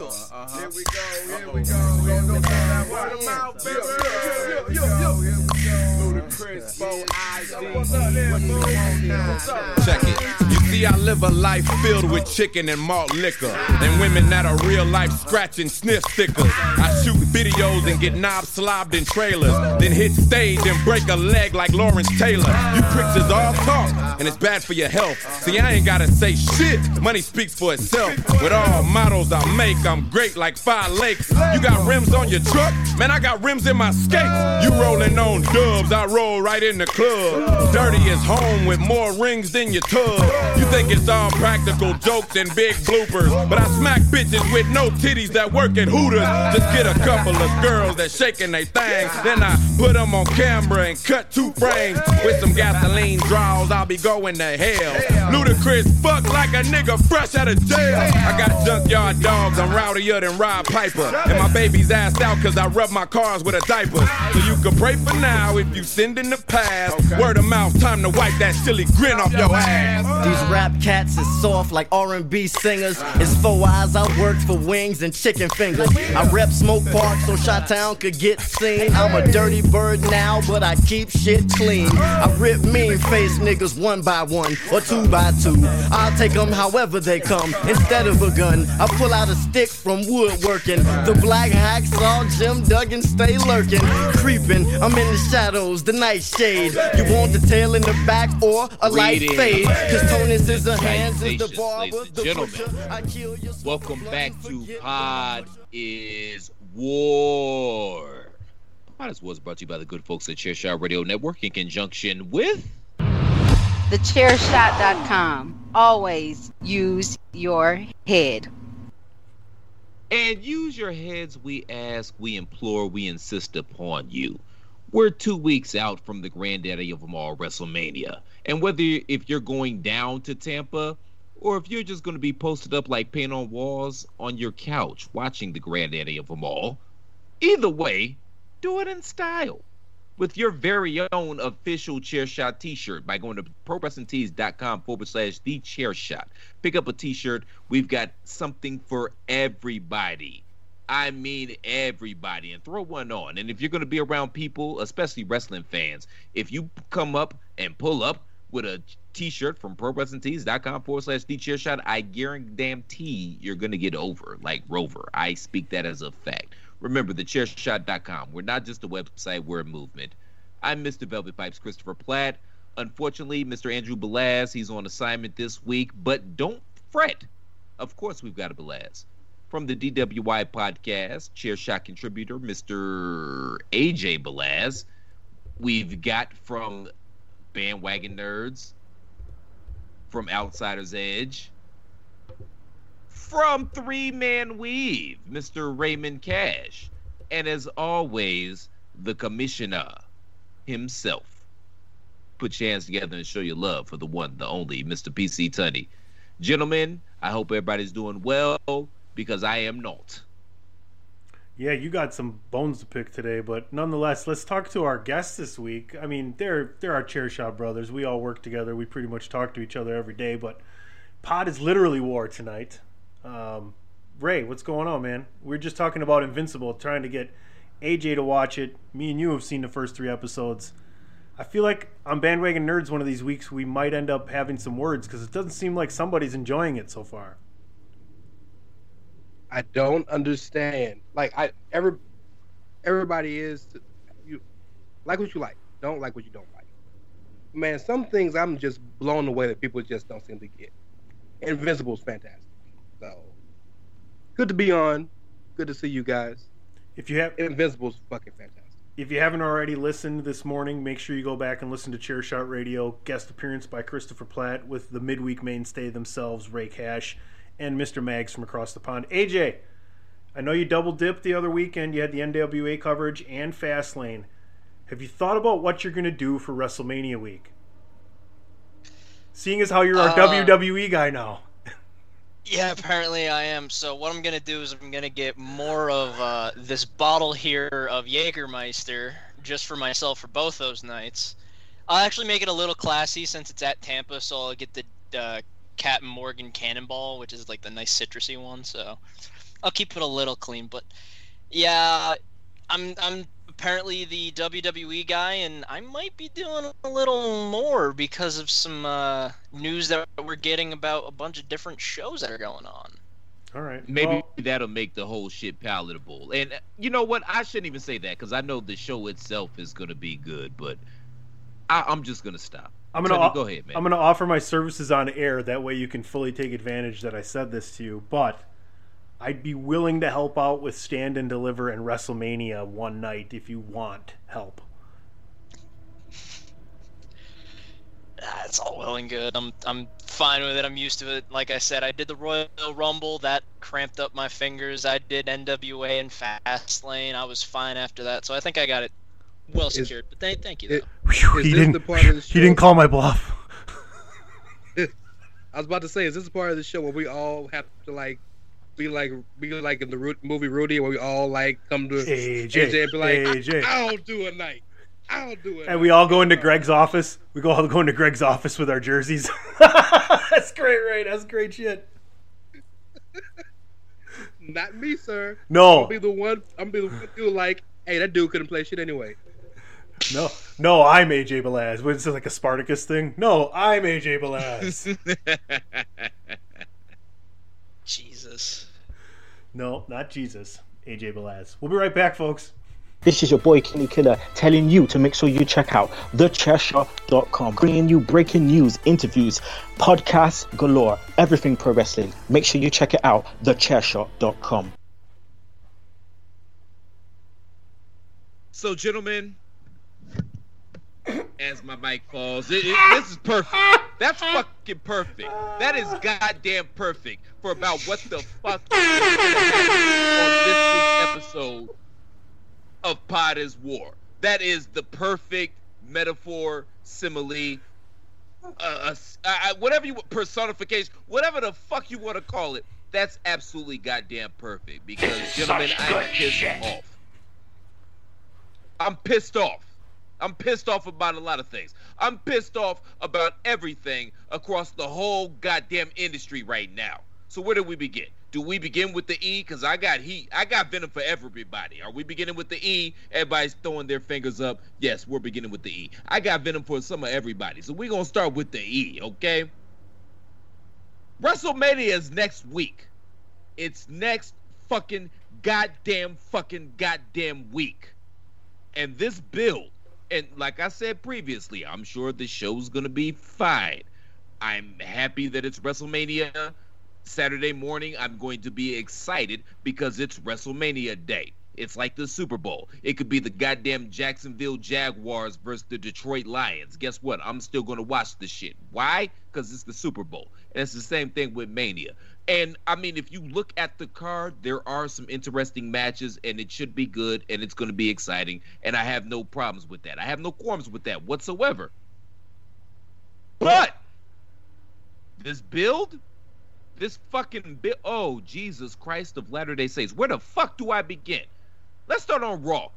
Uh-huh. Here we go, here we go. Here we go. Word of mouth, baby. Yo, yo, yo, Here we go. Ludacris, Bo ID. What's up there, boo? What's up? Check it. See, I live a life filled with chicken and malt liquor. And women that are real life scratch and sniff stickers. I shoot videos and get knobs slobbed in trailers. Then hit stage and break a leg like Lawrence Taylor. You pricks is all talk, and it's bad for your health. See, I ain't gotta say shit. Money speaks for itself. With all models I make, I'm great like five lakes. You got rims on your truck? Man, I got rims in my skates. You rolling on dubs, I roll right in the club. Dirty is home with more rings than your tub. Think it's all practical jokes and big bloopers, but I smack bitches with no titties that work at Hooters. Just get a couple of girls that shaking they thing, then I put them on camera and cut two frames with some gasoline draws. I'll be going to hell. Ludacris fuck like a nigga fresh out of jail. I got junkyard dogs, I'm rowdier than Roddy Piper, and my baby's ass out cause I rub my cars with a diaper. So you can pray for now if you send in the past. Word of mouth, time to wipe that silly grin off your ass. These rap cats is soft like R&B singers. It's four eyes I worked for wings and chicken fingers. I rep Smoke Park so Chi-Town could get seen. I'm a dirty bird now, but I keep shit clean. I rip mean face niggas one by one or two by two. I'll take them however they come. Instead of a gun, I pull out a stick from woodworking. The black hacksaw Jim Duggan stay lurking, creeping. I'm in the shadows, the night shade. You want the tail in the back or a light Greetings. fade? Cause Tony's is the hands is the Salutations, barber, ladies and gentlemen. pusher. I kill your Welcome back to Pod is War. Pod is War is brought to you by the good folks at Chairshot Radio Network in conjunction with TheChairShot.com. Always use your head. And use your heads, we ask, we implore, we insist upon you. We're two weeks out from the granddaddy of them all, WrestleMania. And whether if you're going down to Tampa or if you're just going to be posted up like paint on walls on your couch watching the granddaddy of them all, either way, do it in style. With your very own official chair shot t-shirt by going to prowrestlingtees.com forward slash the chair shot. Pick up a t-shirt. We've got something for everybody i mean everybody and throw one on and if you're going to be around people especially wrestling fans if you come up and pull up with a t-shirt from prowrestlingtees.com forward slash chair shot i guarantee you're going to get over like rover i speak that as a fact Remember, the thechairshot.com. We're not just a website, we're a movement. I'm Mr. Velvet Pipes, Christopher Platt. Unfortunately, Mr. Andrew Balaz, he's on assignment this week, but don't fret. Of course, we've got a Balaz. From the DWI podcast, Chairshot contributor, Mr. AJ Balaz. We've got from Bandwagon Nerds, from Outsider's Edge, from Three Man Weave, Mr. Raymond Cash, and as always, the commissioner himself. Put your hands together and show your love for the one, the only, Mr. PC Tunney. Gentlemen, I hope everybody's doing well because I am not. Yeah, you got some bones to pick today, but nonetheless, let's talk to our guests this week. I mean, they're they're our chair shot brothers. We all work together. We pretty much talk to each other every day. But Pod is literally war tonight. Um, Ray, what's going on, man? We are just talking about Invincible, trying to get AJ to watch it. Me and you have seen the first three episodes. I feel like on Bandwagon Nerds, one of these weeks, we might end up having some words because it doesn't seem like somebody's enjoying it so far. I don't understand. Like I every everybody is you like what you like. Don't like what you don't like. Man, some things I'm just blown away that people just don't seem to get. Invincible's fantastic. So good to be on. Good to see you guys. If you have Invincible's fucking fantastic. If you haven't already listened this morning, make sure you go back and listen to Chairshot Radio. Guest appearance by Christopher Platt with the midweek mainstay themselves, Rey Cash, and Mr. Mags from across the pond. AJ, I know you double dipped the other weekend. You had the NWA coverage and Fastlane. Have you thought about what you're going to do for WrestleMania week? Seeing as how you're our Uh, WWE guy now. Yeah, apparently I am. So what I'm gonna do is I'm gonna get more of uh, this bottle here of Jägermeister just for myself for both those nights. I'll actually make it a little classy since it's at Tampa, so I'll get the uh, Captain Morgan Cannonball, which is like the nice citrusy one. So I'll keep it a little clean, but yeah, I'm I'm apparently the WWE guy, and I might be doing a little more because of some uh, news that we're getting about a bunch of different shows that are going on. All right. Maybe Well, that'll make the whole shit palatable. And uh, you know what? I shouldn't even say that because I know the show itself is gonna be good, but I, I'm just gonna stop. I'm gonna Tony, o- go ahead, man. I'm gonna offer my services on air. That way, you can fully take advantage that I said this to you. But I'd be willing to help out with Stand and Deliver and WrestleMania one night if you want help. Ah, it's all well and good. I'm I'm fine with it. I'm used to it. Like I said, I did the Royal Rumble. That cramped up my fingers. I did NWA and Fastlane. I was fine after that. So I think I got it well Is- secured. But thank, thank you. it- Whew, he didn't. the part of the He didn't call my bluff. I was about to say, is this part of the show where we all have to like be like be like in the Ru- movie Rudy, where we all like come to AJ, AJ and be like, AJ. I, I'll do a night, I'll do it. And we all go into Greg's office. We go all go into Greg's office with our jerseys. That's great, right? That's great shit. Not me, sir. No, I'll be the one. I'm be the one who like, hey, that dude couldn't play shit anyway. No, no. I'm AJ Balaz. What is it like a Spartacus thing? No, I'm AJ Balaz. Jesus. no, not Jesus. AJ Balaz. We'll be right back, folks. This is your boy Kenny Killer telling you to make sure you check out thechairshot.com, bringing you breaking news, interviews, podcasts galore, everything pro wrestling. Make sure you check it out, thechairshot.com. So, gentlemen, as my mic falls, it, it- this is perfect. That's fucking perfect. That is goddamn perfect for about what the fuck is on this episode of Pod is War. That is the perfect metaphor, simile, uh, uh, whatever you personification, whatever the fuck you want to call it. That's absolutely goddamn perfect because, gentlemen, I'm pissed off. I'm pissed off. I'm pissed off about a lot of things. I'm pissed off about everything across the whole goddamn industry right now. So where do we begin? Do we begin with the E? Because I got heat. I got venom for everybody. Are we beginning with the E? Everybody's throwing their fingers up. Yes, we're beginning with the E. I got venom for some of everybody. So we're to start with the E, okay? WrestleMania is next week. It's next fucking goddamn fucking goddamn week. And this build, and like I said previously, I'm sure the show's gonna be fine. I'm happy that it's WrestleMania Saturday morning. I'm going to be excited because it's WrestleMania day. It's like the Super Bowl. It could be the goddamn Jacksonville Jaguars versus the Detroit Lions. Guess what? I'm still going to watch the shit. Why? Because it's the Super Bowl. And it's the same thing with Mania. And I mean, if you look at the card, there are some interesting matches, and it should be good, and it's going to be exciting. And I have no problems with that. I have no qualms with that whatsoever. But this build, this fucking build, oh Jesus Christ of Latter Day Saints, where the fuck do I begin? Let's start on Raw.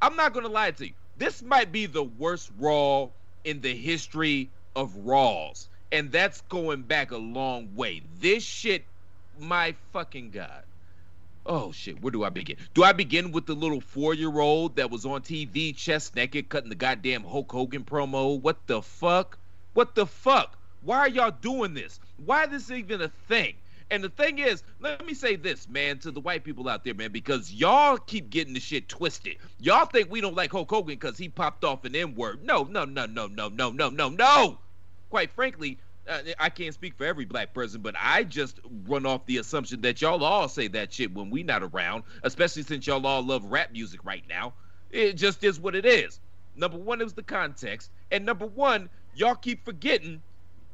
I'm not gonna lie to you. This might be the worst Raw in the history of Raws, and that's going back a long way. This shit, my fucking god. Oh shit, where do I begin? Do I begin with the little four-year-old that was on TV, chest naked, cutting the goddamn Hulk Hogan promo? What the fuck? What the fuck? Why are y'all doing this? Why is this even a thing? And the thing is, let me say this, man, to the white people out there, man, because y'all keep getting the shit twisted. Y'all think we don't like Hulk Hogan because he popped off an N word. No, no, no, no, no, no, no, no, no. Quite frankly, Uh, I can't speak for every black person, but I just run off the assumption that y'all all say that shit when we not around, especially since y'all all love rap music right now. It just is what it is. Number one, it was the context, and number one, y'all keep forgetting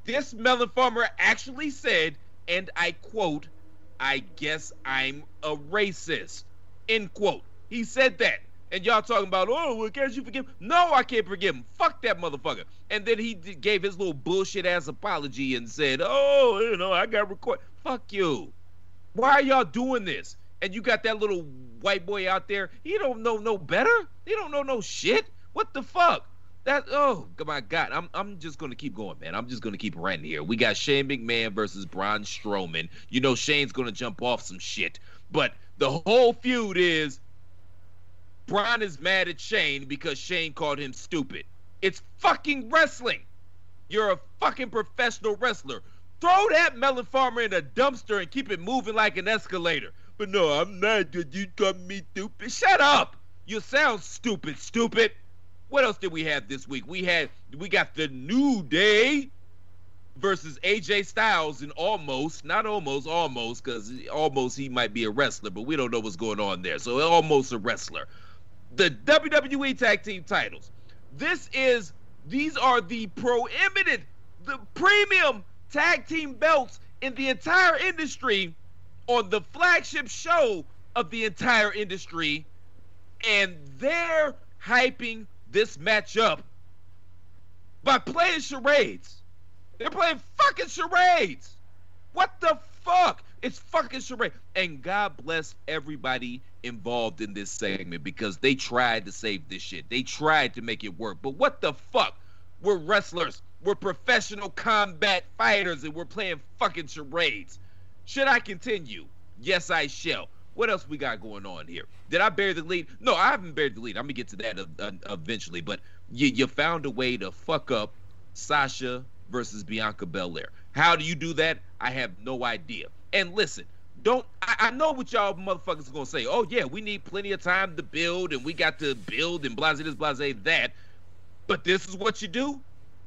this melon farmer actually said, and I quote, I guess I'm a racist. End quote. He said that. And y'all talking about, oh, well, can't you forgive him? No, I can't forgive him. Fuck that motherfucker. And then he d- gave his little bullshit ass apology and said, oh, you know, I got record. Fuck you. Why are y'all doing this? And you got that little white boy out there. He don't know no better. He don't know no shit. What the fuck? that oh my god, I'm I'm just gonna keep going, man. I'm just gonna keep ranting here. We got Shane McMahon versus Braun Strowman. You know Shane's gonna jump off some shit, but the whole feud is Braun is mad at Shane because Shane called him stupid. It's fucking wrestling. You're a fucking professional wrestler. Throw that melon farmer in a dumpster and keep it moving like an escalator. But no, I'm not. Did you call me stupid? Shut up. You sound stupid, stupid. What else did we have this week? We had we got the New Day versus AJ Styles and almost, not almost, almost, because almost he might be a wrestler, but we don't know what's going on there. So almost a wrestler. The WWE Tag Team titles. This is these are the prohibited, the premium tag team belts in the entire industry on the flagship show of the entire industry, and they're hyping this matchup by playing charades. They're playing fucking charades. What the fuck? It's fucking charade. And God bless everybody involved in this segment because they tried to save this shit. They tried to make it work. But what the fuck? We're wrestlers. We're professional combat fighters and we're playing fucking charades. Should I continue? Yes, I shall. What else we got going on here? Did I bury the lead? No, I haven't buried the lead. I'm gonna get to that uh, uh, eventually. But you, you found a way to fuck up Sasha versus Bianca Belair. How do you do that? I have no idea. And listen, don't I, I know what y'all motherfuckers are gonna say. Oh yeah, we need plenty of time to build, and we got to build and blase this, blase that. But this is what you do,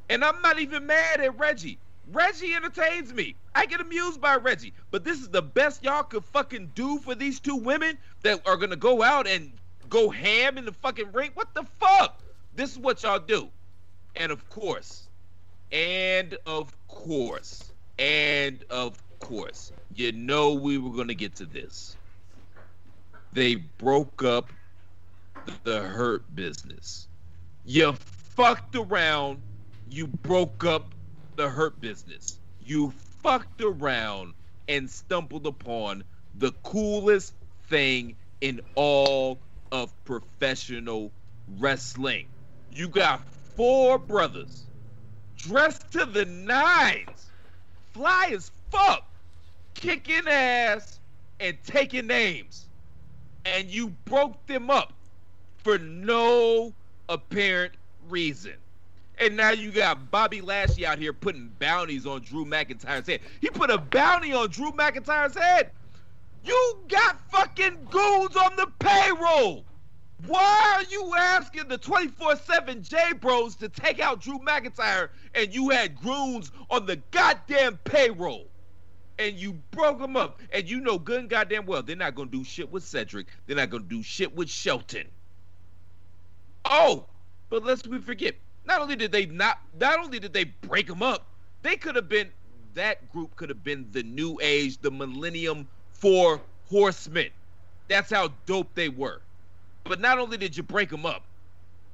and I'm not even mad at Reggie. Reggie entertains me. I get amused by Reggie. But this is the best y'all could fucking do for these two women that are gonna go out and go ham in the fucking ring. What the fuck? This is what y'all do. And of course, and of course, and of course, you know we were gonna get to this. They broke up the hurt business. You fucked around. You broke up the hurt business. You fucked around and stumbled upon the coolest thing in all of professional wrestling. You got four brothers dressed to the nines, fly as fuck, kicking ass and taking names. And you broke them up for no apparent reason. And now you got Bobby Lashley out here putting bounties on Drew McIntyre's head. He put a bounty on Drew McIntyre's head. You got fucking goons on the payroll. Why are you asking the 24 7 J Bros to take out Drew McIntyre and you had goons on the goddamn payroll? And you broke them up. And you know good and goddamn well they're not to do shit with Cedric. They're not to do shit with Shelton. Oh, but let's we forget, not only did they not not only did they break them up, they could have been that group could have been the new age, the millennium four horsemen. That's how dope they were. But not only did you break them up,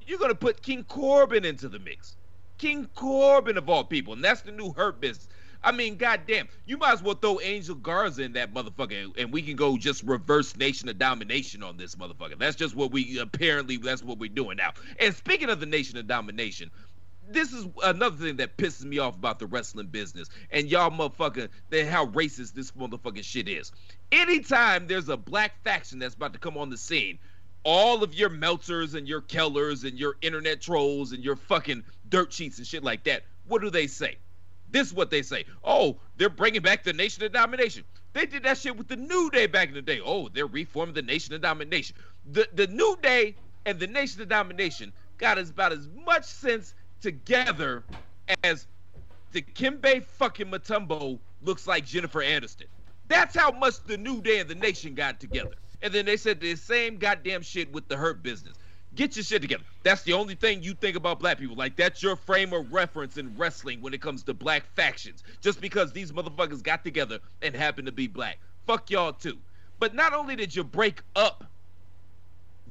you're gonna put King Corbin into the mix. King Corbin of all people, and that's the new hurt business. I mean, goddamn, you might as well throw Angel Garza in that motherfucker, and we can go just reverse Nation of Domination on this motherfucker. That's just what we apparently that's what we're doing now. And speaking of the Nation of Domination, this is another thing that pisses me off about the wrestling business and y'all motherfucker that how racist this motherfucking shit is. Anytime there's a black faction that's about to come on the scene, all of your Meltzers and your Kellers and your internet trolls and your fucking dirt sheets and shit like that, what do they say? This is what they say. Oh, they're bringing back the Nation of Domination. They did that shit with the New Day back in the day. Oh, they're reforming the Nation of Domination. The the New Day and the Nation of Domination got as about as much sense together as the Kimbe fucking Mutombo looks like Jennifer Aniston. That's how much the New Day and the Nation got together. And then they said the same goddamn shit with the Hurt business. Get your shit together. That's the only thing you think about black people. Like that's your frame of reference in wrestling when it comes to black factions. Just because these motherfuckers got together and happen to be black. Fuck y'all too. But not only did you break up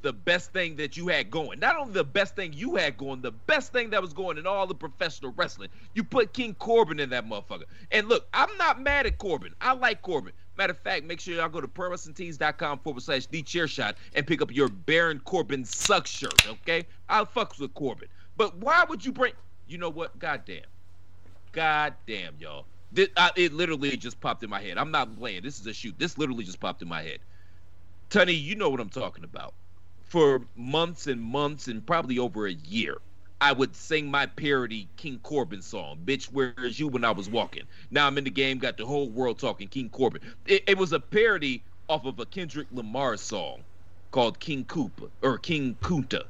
the best thing that you had going. Not only the best thing you had going, the best thing that was going in all the professional wrestling. You put King Corbin in that motherfucker. And look, I'm not mad at Corbin. I like Corbin. Matter of fact, make sure y'all go to prowrestlingtees.com forward slash the chair shot and pick up your Baron Corbin suck shirt, okay? I'll fucks with Corbin. But why would you bring? You know what? Goddamn, goddamn, y'all. This, I, it literally just popped in my head. I'm not playing. This is a shoot. This literally just popped in my head. Tunney, you know what I'm talking about. For months and months and probably over a year, I would sing my parody King Corbin song, "Bitch, Where's You When I Was Walking." Now I'm in the game, got the whole world talking King Corbin. It, it was a parody off of a Kendrick Lamar song called King Koopa or King Kunta.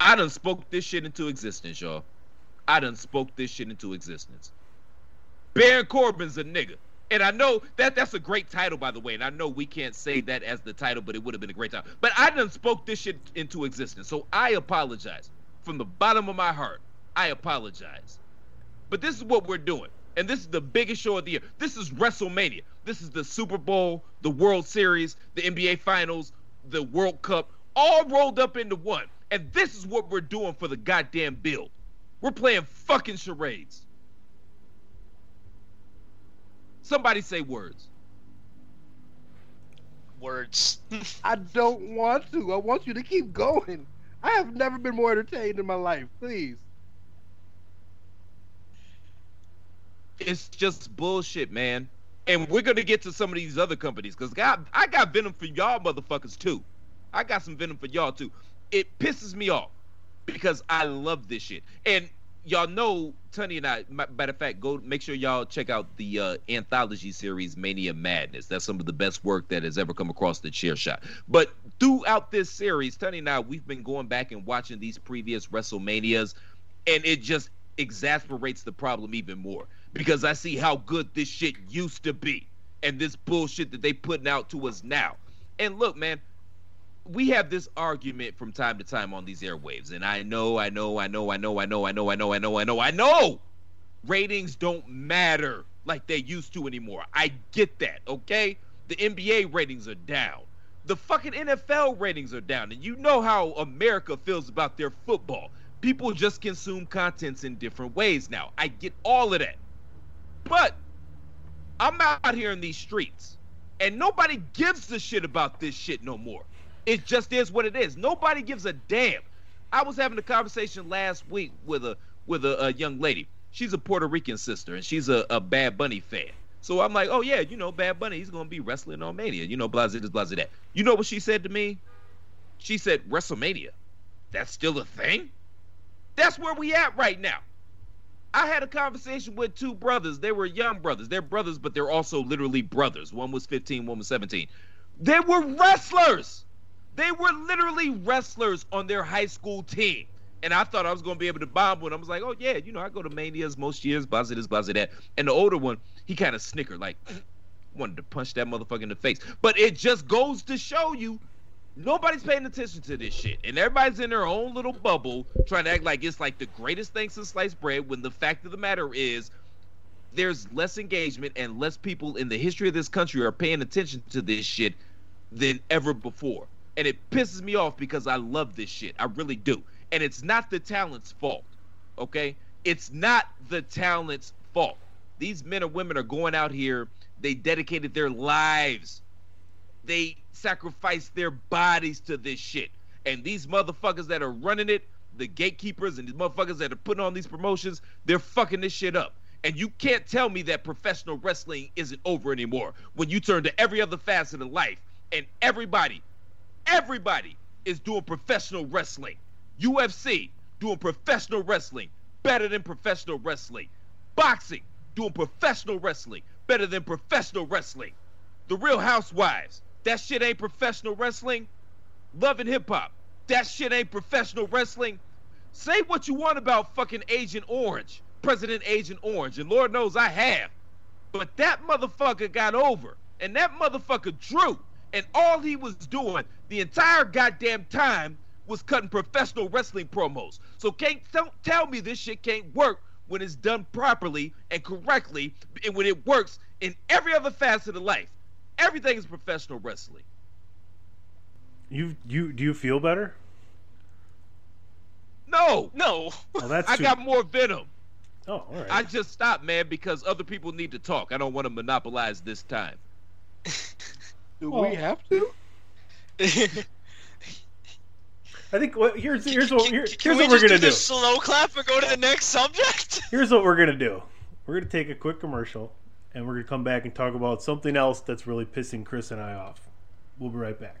I done spoke this shit into existence, y'all. I done spoke this shit into existence. Baron Corbin's a nigga. And I know that that's a great title, by the way. And I know we can't say that as the title, but it would have been a great title. But I done spoke this shit into existence. So I apologize. From the bottom of my heart, I apologize. But this is what we're doing. And this is the biggest show of the year. This is WrestleMania. This is the Super Bowl, the World Series, the NBA Finals, the World Cup, all rolled up into one. And this is what we're doing for the goddamn build. We're playing fucking charades. Somebody say words. Words. I don't want to. I want you to keep going. I have never been more entertained in my life. Please. It's just bullshit, man. And we're gonna get to some of these other companies because God, I got venom for y'all motherfuckers too. I got some venom for y'all too. It pisses me off because I love this shit. And y'all know Tony and I. Matter of fact, go make sure y'all check out the uh, anthology series Mania Madness. That's some of the best work that has ever come across the chair shot. But throughout this series, Tony and I, we've been going back and watching these previous WrestleManias, and it just exasperates the problem even more because I see how good this shit used to be and this bullshit that they putting out to us now. And look, man, we have this argument from time to time on these airwaves, and I know, I know, I know, I know, I know, I know, I know, I know, I know, I know. Ratings don't matter like they used to anymore. I get that, okay? The NBA ratings are down. The fucking NFL ratings are down, and you know how America feels about their football. People just consume contents in different ways now. I get all of that. But I'm out here in these streets, and nobody gives a shit about this shit no more. It just is what it is. Nobody gives a damn. I was having a conversation last week with a with a, a young lady. She's a Puerto Rican sister, and she's a, a Bad Bunny fan. So I'm like, oh yeah, you know, Bad Bunny, he's gonna be wrestling on Mania. You know, blah this, blah that. You know what she said to me? She said, WrestleMania. That's still a thing. That's where we at right now. I had a conversation with two brothers. They were young brothers. They're brothers, but they're also literally brothers. One was 15, one was 17. They were wrestlers. They were literally wrestlers on their high school team. And I thought I was going to be able to bomb one. I was like, oh, yeah, you know, I go to Manias most years, blah, this, blah, that. And the older one, he kind of snickered, like, wanted to punch that motherfucker in the face. But it just goes to show you nobody's paying attention to this shit. And everybody's in their own little bubble trying to act like it's like the greatest thing since sliced bread when the fact of the matter is there's less engagement and less people in the history of this country are paying attention to this shit than ever before. And it pisses me off because I love this shit. I really do. And it's not the talent's fault. Okay? It's not the talent's fault. These men and women are going out here, they dedicated their lives. They sacrificed their bodies to this shit. And these motherfuckers that are running it, the gatekeepers and these motherfuckers that are putting on these promotions, they're fucking this shit up. And you can't tell me that professional wrestling isn't over anymore when you turn to every other facet of life and everybody, everybody is doing professional wrestling. UFC doing professional wrestling better than professional wrestling. Boxing doing professional wrestling better than professional wrestling. The Real Housewives that shit ain't professional wrestling. Love and hip hop. That shit ain't professional wrestling. Say what you want about fucking Agent Orange, President Agent Orange, and Lord knows I have. But that motherfucker got over, and that motherfucker drew, and all he was doing the entire goddamn time was cutting professional wrestling promos. So can't don't tell me this shit can't work when it's done properly and correctly, and when it works in every other facet of life everything is professional wrestling. You you do you feel better? No, no. Oh, that's I too- got more venom. Oh, all right. I just stopped, man, because other people need to talk. I don't want to monopolize this time. Do Well- we oh. have to? I think what here's here's what here, Can here's we what we're just gonna do do. the slow clap and go to the next subject? Here's what we're gonna do. We're gonna take a quick commercial, and we're gonna come back and talk about something else that's really pissing Chris and I off. We'll be right back.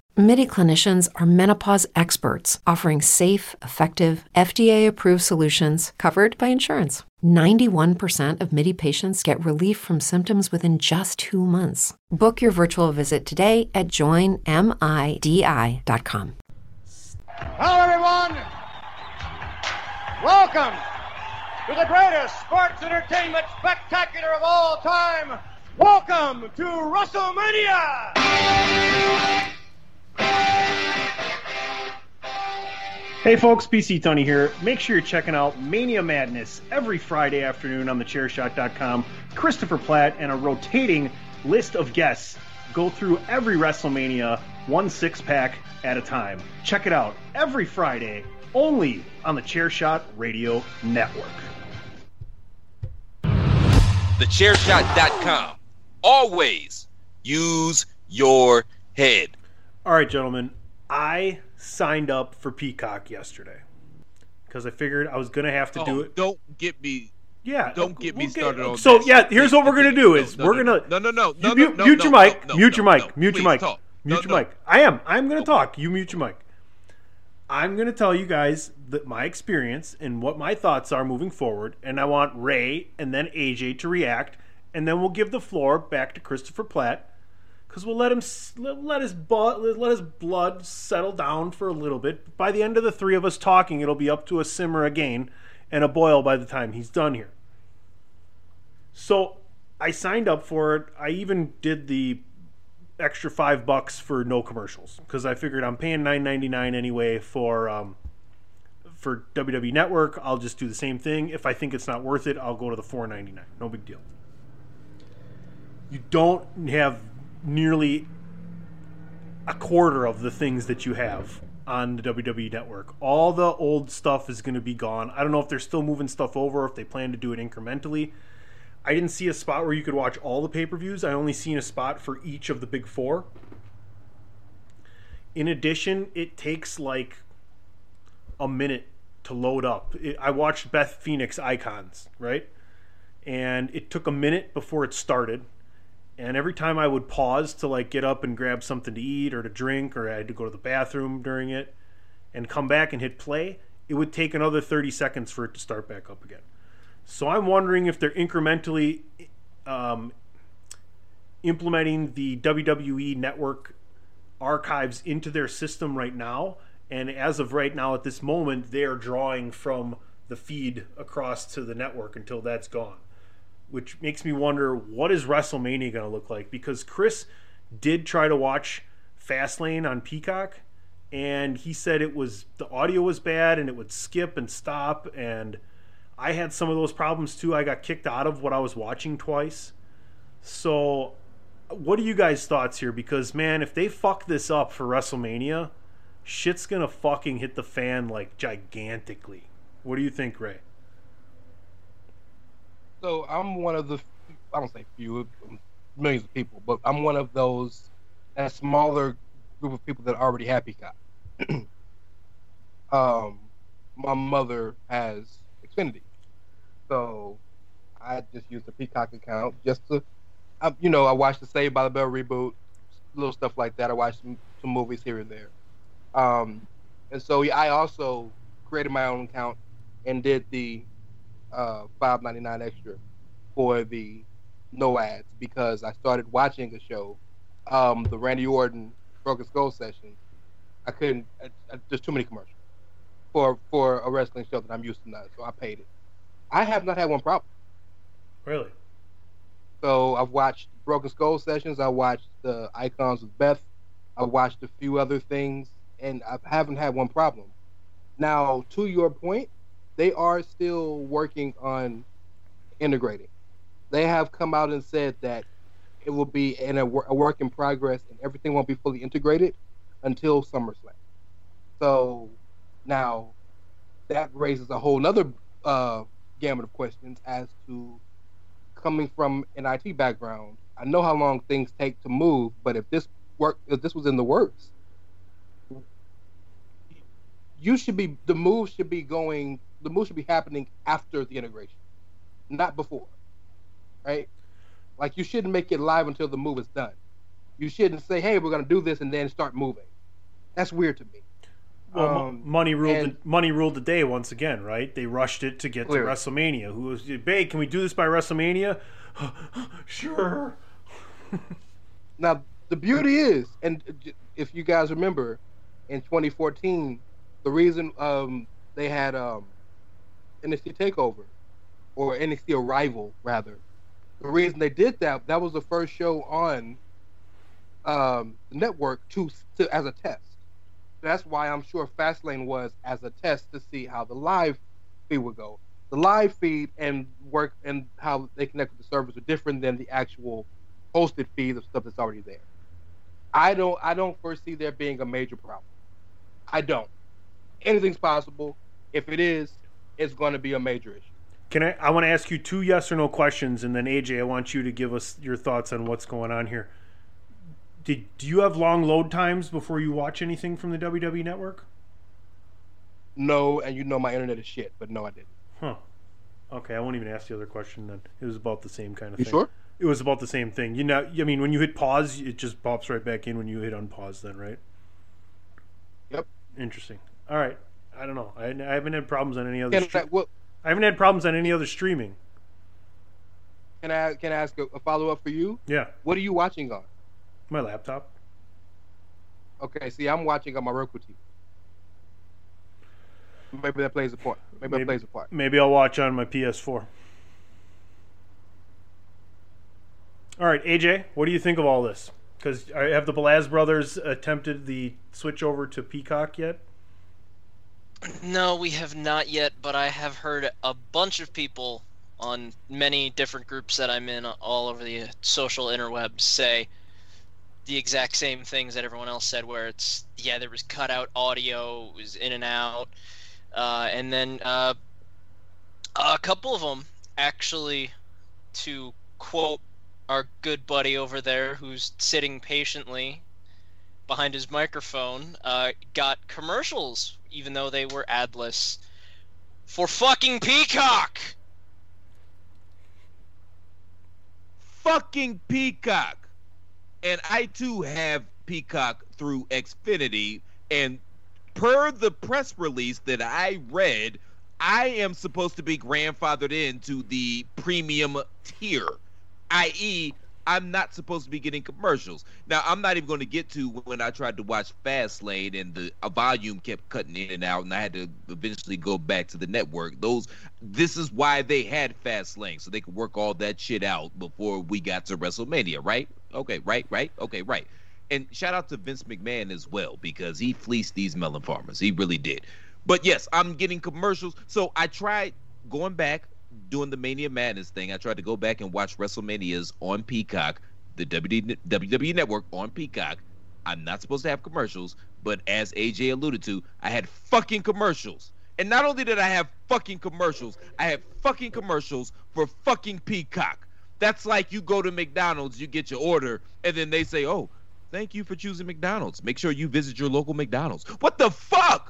MIDI clinicians are menopause experts, offering safe, effective, FDA approved solutions covered by insurance. 91% of MIDI patients get relief from symptoms within just two months. Book your virtual visit today at joinmidi.com. Hello, everyone. Welcome to the greatest sports entertainment spectacular of all time. Welcome to WrestleMania. Hey folks, PC Tunney here. Make sure you're checking out Mania Madness every Friday afternoon on thechairshot.com. Christopher Platt and a rotating list of guests go through every WrestleMania one six pack at a time. Check it out every Friday only on the Chairshot Radio Network. Thechairshot.com. Always use your head. All right, gentlemen, I signed up for Peacock yesterday because I figured I was going to have to do Oh, it. Don't get me. Yeah, Don't get me we'll get- started on So that yeah, here's what we're gonna do: is no, we're gonna no, no, no, no, mute, no, mute no, your no, mic, no, mute no, your mic, no, mute your mic, talk. mute No, your no. mic. I am. I'm gonna talk. You mute your mic. I'm gonna tell you guys that my experience and what my thoughts are moving forward, and I want Ray and then AJ to react, and then we'll give the floor back to Christopher Platt because we'll let him let, his blood let his blood settle down for a little bit. By the end of the three of us talking, it'll be up to a simmer again and a boil by the time he's done here. So I signed up for it. I even did the extra five bucks for no commercials because I figured I'm paying nine ninety nine anyway for um, for WWE Network. I'll just do the same thing. If I think it's not worth it, I'll go to the four ninety nine. No big deal. You don't have nearly a quarter of the things that you have on the WWE network. All the old stuff is going to be gone. I don't know if they're still moving stuff over, if they plan to do it incrementally. I didn't see a spot where you could watch all the pay per views. I only seen a spot for each of the big four. In addition, it takes like a minute to load up. It, I watched Beth Phoenix Icons, right? And it took a minute before it started. And every time I would pause to like get up and grab something to eat or to drink, or I had to go to the bathroom during it and come back and hit play, it would take another 30 seconds for it to start back up again. So I'm wondering if they're incrementally um, implementing the WWE network archives into their system right now. And as of right now, at this moment, they are drawing from the feed across to the network until that's gone. Which makes me wonder what is WrestleMania going to look like? Because Chris did try to watch Fastlane on Peacock, and he said it was the audio was bad and it would skip and stop and I had some of those problems too. I got kicked out of what I was watching twice. So, what are you guys' thoughts here? Because man, if they fuck this up for WrestleMania, shit's gonna fucking hit the fan like gigantically. What do you think, Ray? So I'm one of the, I don't say few, millions of people, but I'm one of those, that smaller group of people that already have Peacock. um, my mother has Xfinity, so I just use the Peacock account just to, I, you know, I watched the Saved by the Bell reboot, little stuff like that. I watched some, some movies here and there, um, and so I also created my own account and did the uh, five ninety nine extra for the no ads because I started watching a show, um, the Randy Orton Broken Skull session. I couldn't. I, I, there's too many commercials for for a wrestling show that I'm used to now, so I paid it. I have not had one problem. Really? So I've watched Broken Skull sessions. I watched the Icons with Beth. I watched a few other things, and I haven't had one problem. Now, to your point, they are still working on integrating. They have come out and said that it will be in a, a work in progress, and everything won't be fully integrated until SummerSlam. So now, that raises a whole nother uh, gamut of questions as to coming from an IT background. I know how long things take to move, but if this work, if this was in the works, you should be the move should be going. The move should be happening after the integration, not before, right? Like you shouldn't make it live until the move is done. You shouldn't say, "Hey, we're going to do this," and then start moving. That's weird to me. Well, Um, money ruled. and- the, money ruled the day once again, right? They rushed it to get Clearly. to WrestleMania. Who was, "Babe, can we do this by WrestleMania?" sure. Now, the beauty is, and if you guys remember, in 2014, the reason um, they had um, NXT Takeover or NXT Arrival, rather, the reason they did that that was the first show on um, the network to, to as a test. That's why I'm sure Fastlane was as a test to see how the live feed would go. The live feed and work and how they connect with the servers are different than the actual hosted feed of stuff that's already there. I don't I don't foresee there being a major problem. I don't. Anything's possible. If it is, it's going to be a major issue. Can I? I want to ask you two yes or no questions, and then AJ, I want you to give us your thoughts on what's going on here. Did do you have long load times before you watch anything from the WWE Network? No, and you know my internet is shit, but no, I didn't. Huh. Okay, I won't even ask the other question then. It was about the same kind of You thing. sure? It was about the same thing. You know, I mean, when you hit pause, it just pops right back in when you hit unpause. Then, right? Yep. Interesting. All right. I don't know. I, I haven't had problems on any other. Can I, stre- well, I haven't had problems on any other streaming. can I can I ask a, a follow up for you? Yeah, What are you watching on? my laptop. Okay, see, I'm watching on my Roku TV. Maybe that plays a part. Maybe, that plays a part. Maybe I'll watch on my PS4. All right, AJ, what do you think of all this? Because have the Balaz brothers attempted the switch over to Peacock yet? No, we have not yet, but I have heard a bunch of people on many different groups that I'm in all over the social interwebs say the exact same things that everyone else said where it's yeah there was cutout audio it was in and out. Uh, and then uh, a couple of them actually to quote our good buddy over there who's sitting patiently behind his microphone uh, got commercials even though they were adless for fucking peacock fucking Peacock. And I too have Peacock through Xfinity. And per the press release that I read, I am supposed to be grandfathered into the premium tier, i.e., I'm not supposed to be getting commercials. Now, I'm not even going to get to when I tried to watch Fastlane and the volume kept cutting in and out, and I had to eventually go back to the network. Those, this is why they had Fastlane, so they could work all that shit out before we got to WrestleMania, right? Okay, right, right, okay, right. And shout out to Vince McMahon as well because he fleeced these melon farmers. He really did. But yes, I'm getting commercials. So I tried going back doing the Mania Madness thing, I tried to go back and watch WrestleManias on Peacock, the WWE Network on Peacock. I'm not supposed to have commercials, but as AJ alluded to, I had fucking commercials. And not only did I have fucking commercials, I had fucking commercials for fucking Peacock. That's like you go to McDonald's, you get your order, and then they say, "Oh, thank you for choosing McDonald's. Make sure you visit your local McDonald's." What the fuck?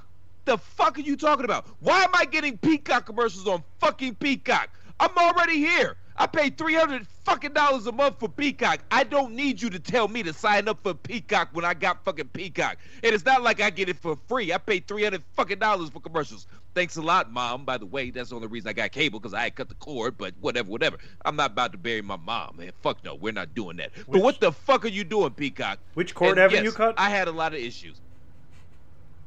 The fuck are you talking about? Why am I getting Peacock commercials on fucking Peacock? I'm already here. I pay three hundred fucking dollars a month for Peacock. I don't need you to tell me to sign up for Peacock when I got fucking Peacock. And it's not like I get it for free. I pay three hundred fucking dollars for commercials. Thanks a lot, mom. By the way, that's the only reason I got cable because I had cut the cord. But whatever, whatever. I'm not about to bury my mom, man. Fuck no, we're not doing that. but what the fuck are you doing, Peacock? Which cord And haven't yes, you cut? I had a lot of issues.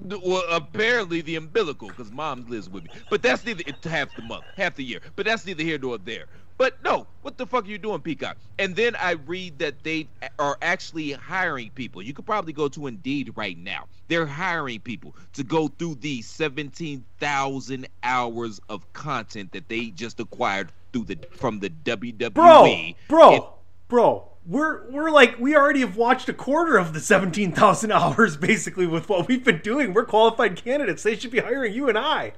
Well, apparently the umbilical, because mom lives with me. But that's neither it's half the month, half the year. But that's neither here nor there. But no, what the fuck are you doing, Peacock? And then I read that they are actually hiring people. You could probably go to Indeed right now. They're hiring people to go through the 17,000 hours of content that they just acquired through the from the WWE. Bro, bro, bro. We're we're like we already have watched a quarter of the seventeen thousand hours basically with what we've been doing. We're qualified candidates. They should be hiring you and I.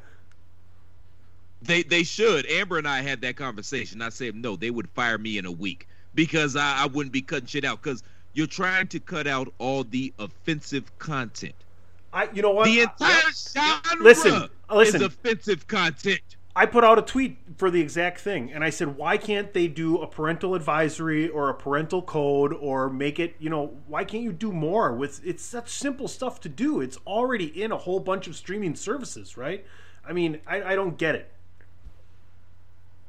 They they should. Amber and I had that conversation. I said no, they would fire me in a week because I, I wouldn't be cutting shit out because you're trying to cut out all the offensive content. I, you know what? The entire genre Listen, listen. is offensive content. I put out a tweet for the exact thing, and I said, why can't they do a parental advisory or a parental code or make it, you know, why can't you do more with it's such simple stuff to do? It's already in a whole bunch of streaming services, right? I mean, I, I don't get it.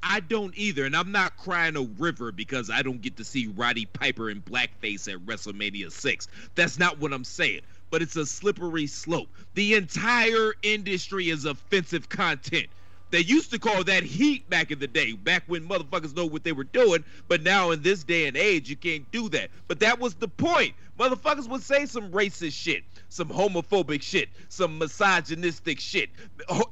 I don't either, and I'm not crying a river because I don't get to see Roddy Piper in blackface at WrestleMania 6. That's not what I'm saying. But it's a slippery slope. The entire industry is offensive content. They used to call that heat back in the day, back when motherfuckers know what they were doing. But now in this day and age, you can't do that. But that was the point. Motherfuckers would say some racist shit, some homophobic shit, some misogynistic shit,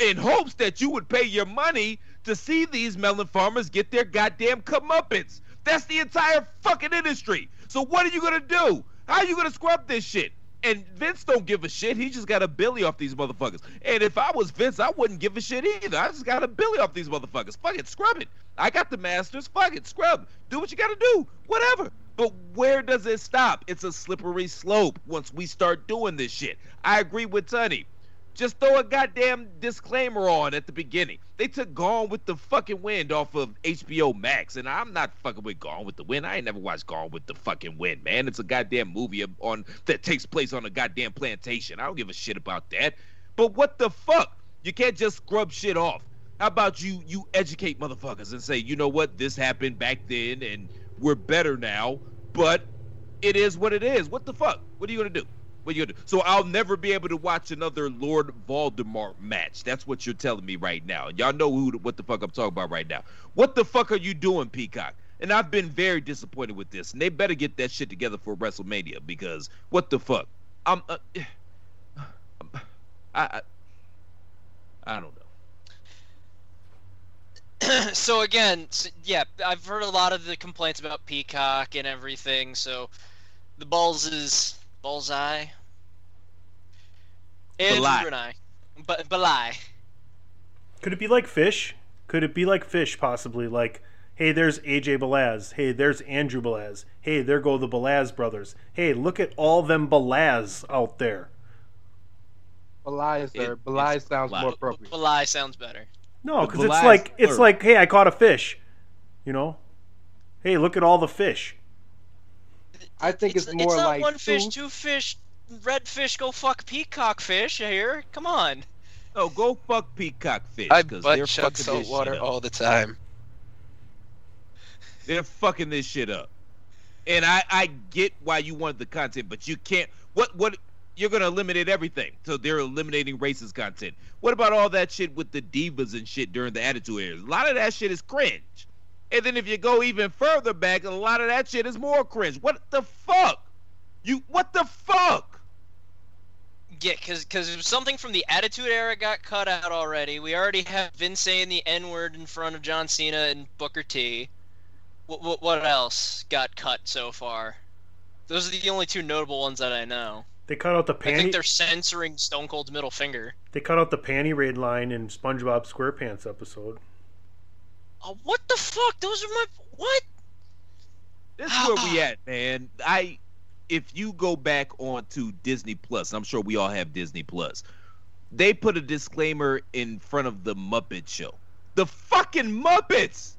in hopes that you would pay your money to see these melon farmers get their goddamn comeuppance. That's the entire fucking industry. So what are you gonna do? How are you gonna scrub this shit? And Vince don't give a shit. He just got a billy off these motherfuckers. And if I was Vince, I wouldn't give a shit either. I just got a billy off these motherfuckers. Fuck it, scrub it. I got the masters. Fuck it, scrub. Do what you gotta do. Whatever. But where does it stop? It's a slippery slope once we start doing this shit. I agree with Sonny. Just throw a goddamn disclaimer on at the beginning. They took Gone with the fucking Wind off of HBO Max, and I'm not fucking with Gone with the Wind. I ain't never watched Gone with the fucking Wind, man. It's a goddamn movie on that takes place on a goddamn plantation. I don't give a shit about that. But what the fuck? You can't just scrub shit off. How about you you educate motherfuckers and say, you know what, this happened back then, and we're better now, but it is what it is. What the fuck? What are you gonna do? What you? So I'll never be able to watch another Lord Voldemort match. That's what you're telling me right now. Y'all know who what the fuck I'm talking about right now. What the fuck are you doing, Peacock? And I've been very disappointed with this. And they better get that shit together for WrestleMania because what the fuck? I'm uh, I, I I don't know. so again, s yeah, I've heard a lot of the complaints about Peacock and everything. So the balls is bullseye. Andrew Belai. and I, but Belai. Could it be like Fish? Could it be like Fish, possibly? Like, hey, there's AJ Balaz. Hey, there's Andrew Balaz. Hey, there go the Balaz brothers. Hey, look at all them Balaz out there. Belai, sir. It- Belai sounds Belai. more appropriate. Belai sounds better. No, because it's like it's like, hey, I caught a fish. You know, hey, look at all the fish. I think it's, it's more not like one fish, two fish, red fish go fuck peacock fish here. Come on. Oh, go fuck Peacock Fish. I 'cause butt they're fucking salt this water shit up. all the time. They're fucking this shit up. And I I get why you want the content, but you can't. What what you're gonna eliminate everything. So they're eliminating racist content. What about all that shit with the divas and shit during the Attitude Era? A lot of that shit is cringe. And then if you go even further back, a lot of that shit is more cringe. What the fuck? You what the fuck? Yeah, because because something from the Attitude Era got cut out already. We already have Vince saying the N word in front of John Cena and Booker T. What, what what else got cut so far? Those are the only two notable ones that I know. They cut out the panty. I think they're censoring Stone Cold's middle finger. They cut out the panty raid line in SpongeBob SquarePants episode. Oh, what the fuck? Those are my what? This is where we at, man. I if you go back onto Disney Plus, I'm sure we all have Disney Plus. They put a disclaimer in front of the Muppet Show. The fucking Muppets.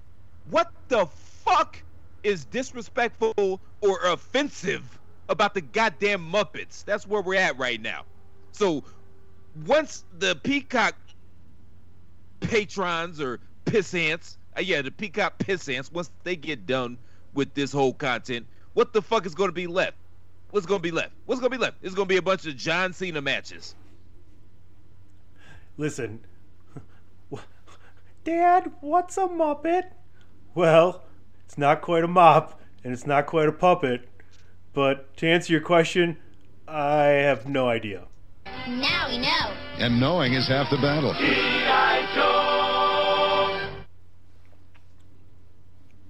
What the fuck is disrespectful or offensive about the goddamn Muppets? That's where we're at right now. So once the Peacock patrons or pissants, uh, yeah, the Peacock pissants, once they get done with this whole content, what the fuck is going to be left? What's going to be left? What's going to be left? It's going to be a bunch of John Cena matches. Listen, Dad, what's a Muppet? Well, it's not quite a mop, and it's not quite a puppet. But to answer your question, I have no idea. Now we know. And knowing is half the battle.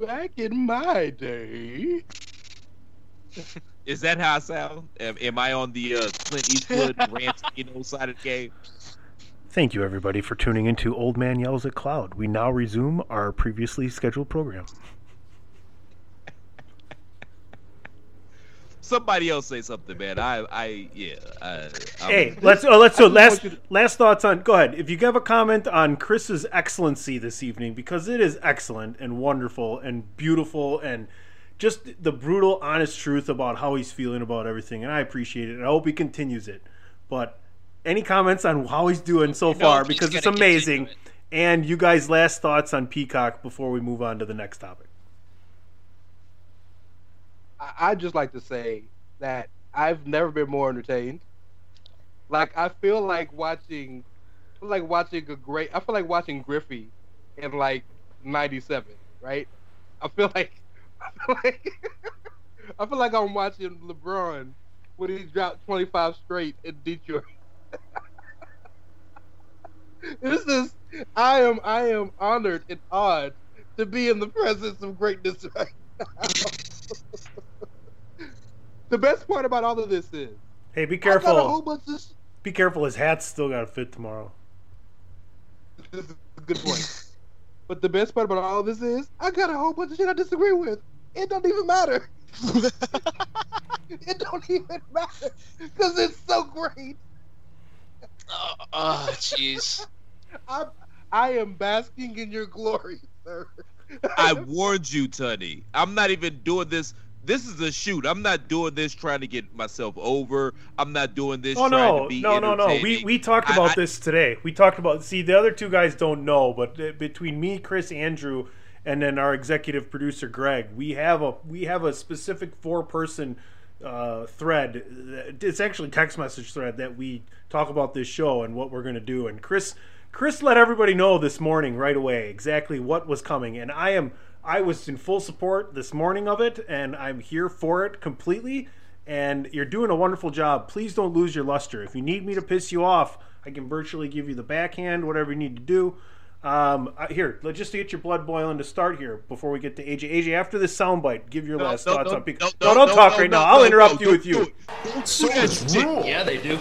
Back in my day. Is that how I sound? Am, am I on the uh, Clint Eastwood Tarantino side of the game? Thank you, everybody, for tuning into Old Man Yells at Cloud. We now resume our previously scheduled program. Somebody else say something, man. I, I, yeah. I, Hey, let's uh, let's so last want you last thoughts on. Go ahead. If you have a comment on Chris's excellency this evening, because it is excellent and wonderful and beautiful and just the brutal, honest truth about how he's feeling about everything, and I appreciate it. And I hope he continues it. But any comments on how he's doing so know far? Because it's gonna continue amazing. And you guys, last thoughts on Peacock before we move on to the next topic. I, just like to say that I've never been more entertained. Like I feel like watching, feel like watching a great. I feel like watching Griffey in like '97, right? I feel like, I feel like, I feel like I'm watching LeBron when he dropped 25 straight in Detroit. this is, I am, I am honored and awed to be in the presence of greatness right now. The best part about all of this is Hey, be careful. I got a careful. whole bunch of Be careful. His hat's still got to fit tomorrow. This is a good point. but the best part about all of this is I got a whole bunch of shit I disagree with. It don't even matter. it don't even matter because it's so great. Oh, jeez. I'm, I am basking in your glory, sir. I warned you, Tony. I'm not even doing this. This is a shoot. I'm not doing this trying to get myself over. I'm not doing this Oh trying no, to be no, no, no. We we talked about I- this today. We talked about. See, the other two guys don't know, but uh, between me, Chris, Andrew, and then our executive producer Greg, we have a we have a specific four person uh, thread. It's actually text message thread that we talk about this show and what we're going to do. And Chris, Chris let everybody know this morning right away exactly what was coming, and I am. I was in full support this morning of it, and I'm here for it completely. And you're doing a wonderful job. Please don't lose your luster. If you need me to piss you off, I can virtually give you the backhand, whatever you need to do. Um, here, just to get your blood boiling to start here before we get to AJ. AJ, after this soundbite, give your No, last no, thoughts no, on Peacock. no, No, no, don't no, talk no, right no, now. I'll interrupt no, you with don't you. do it. So much rule. Yeah, they do.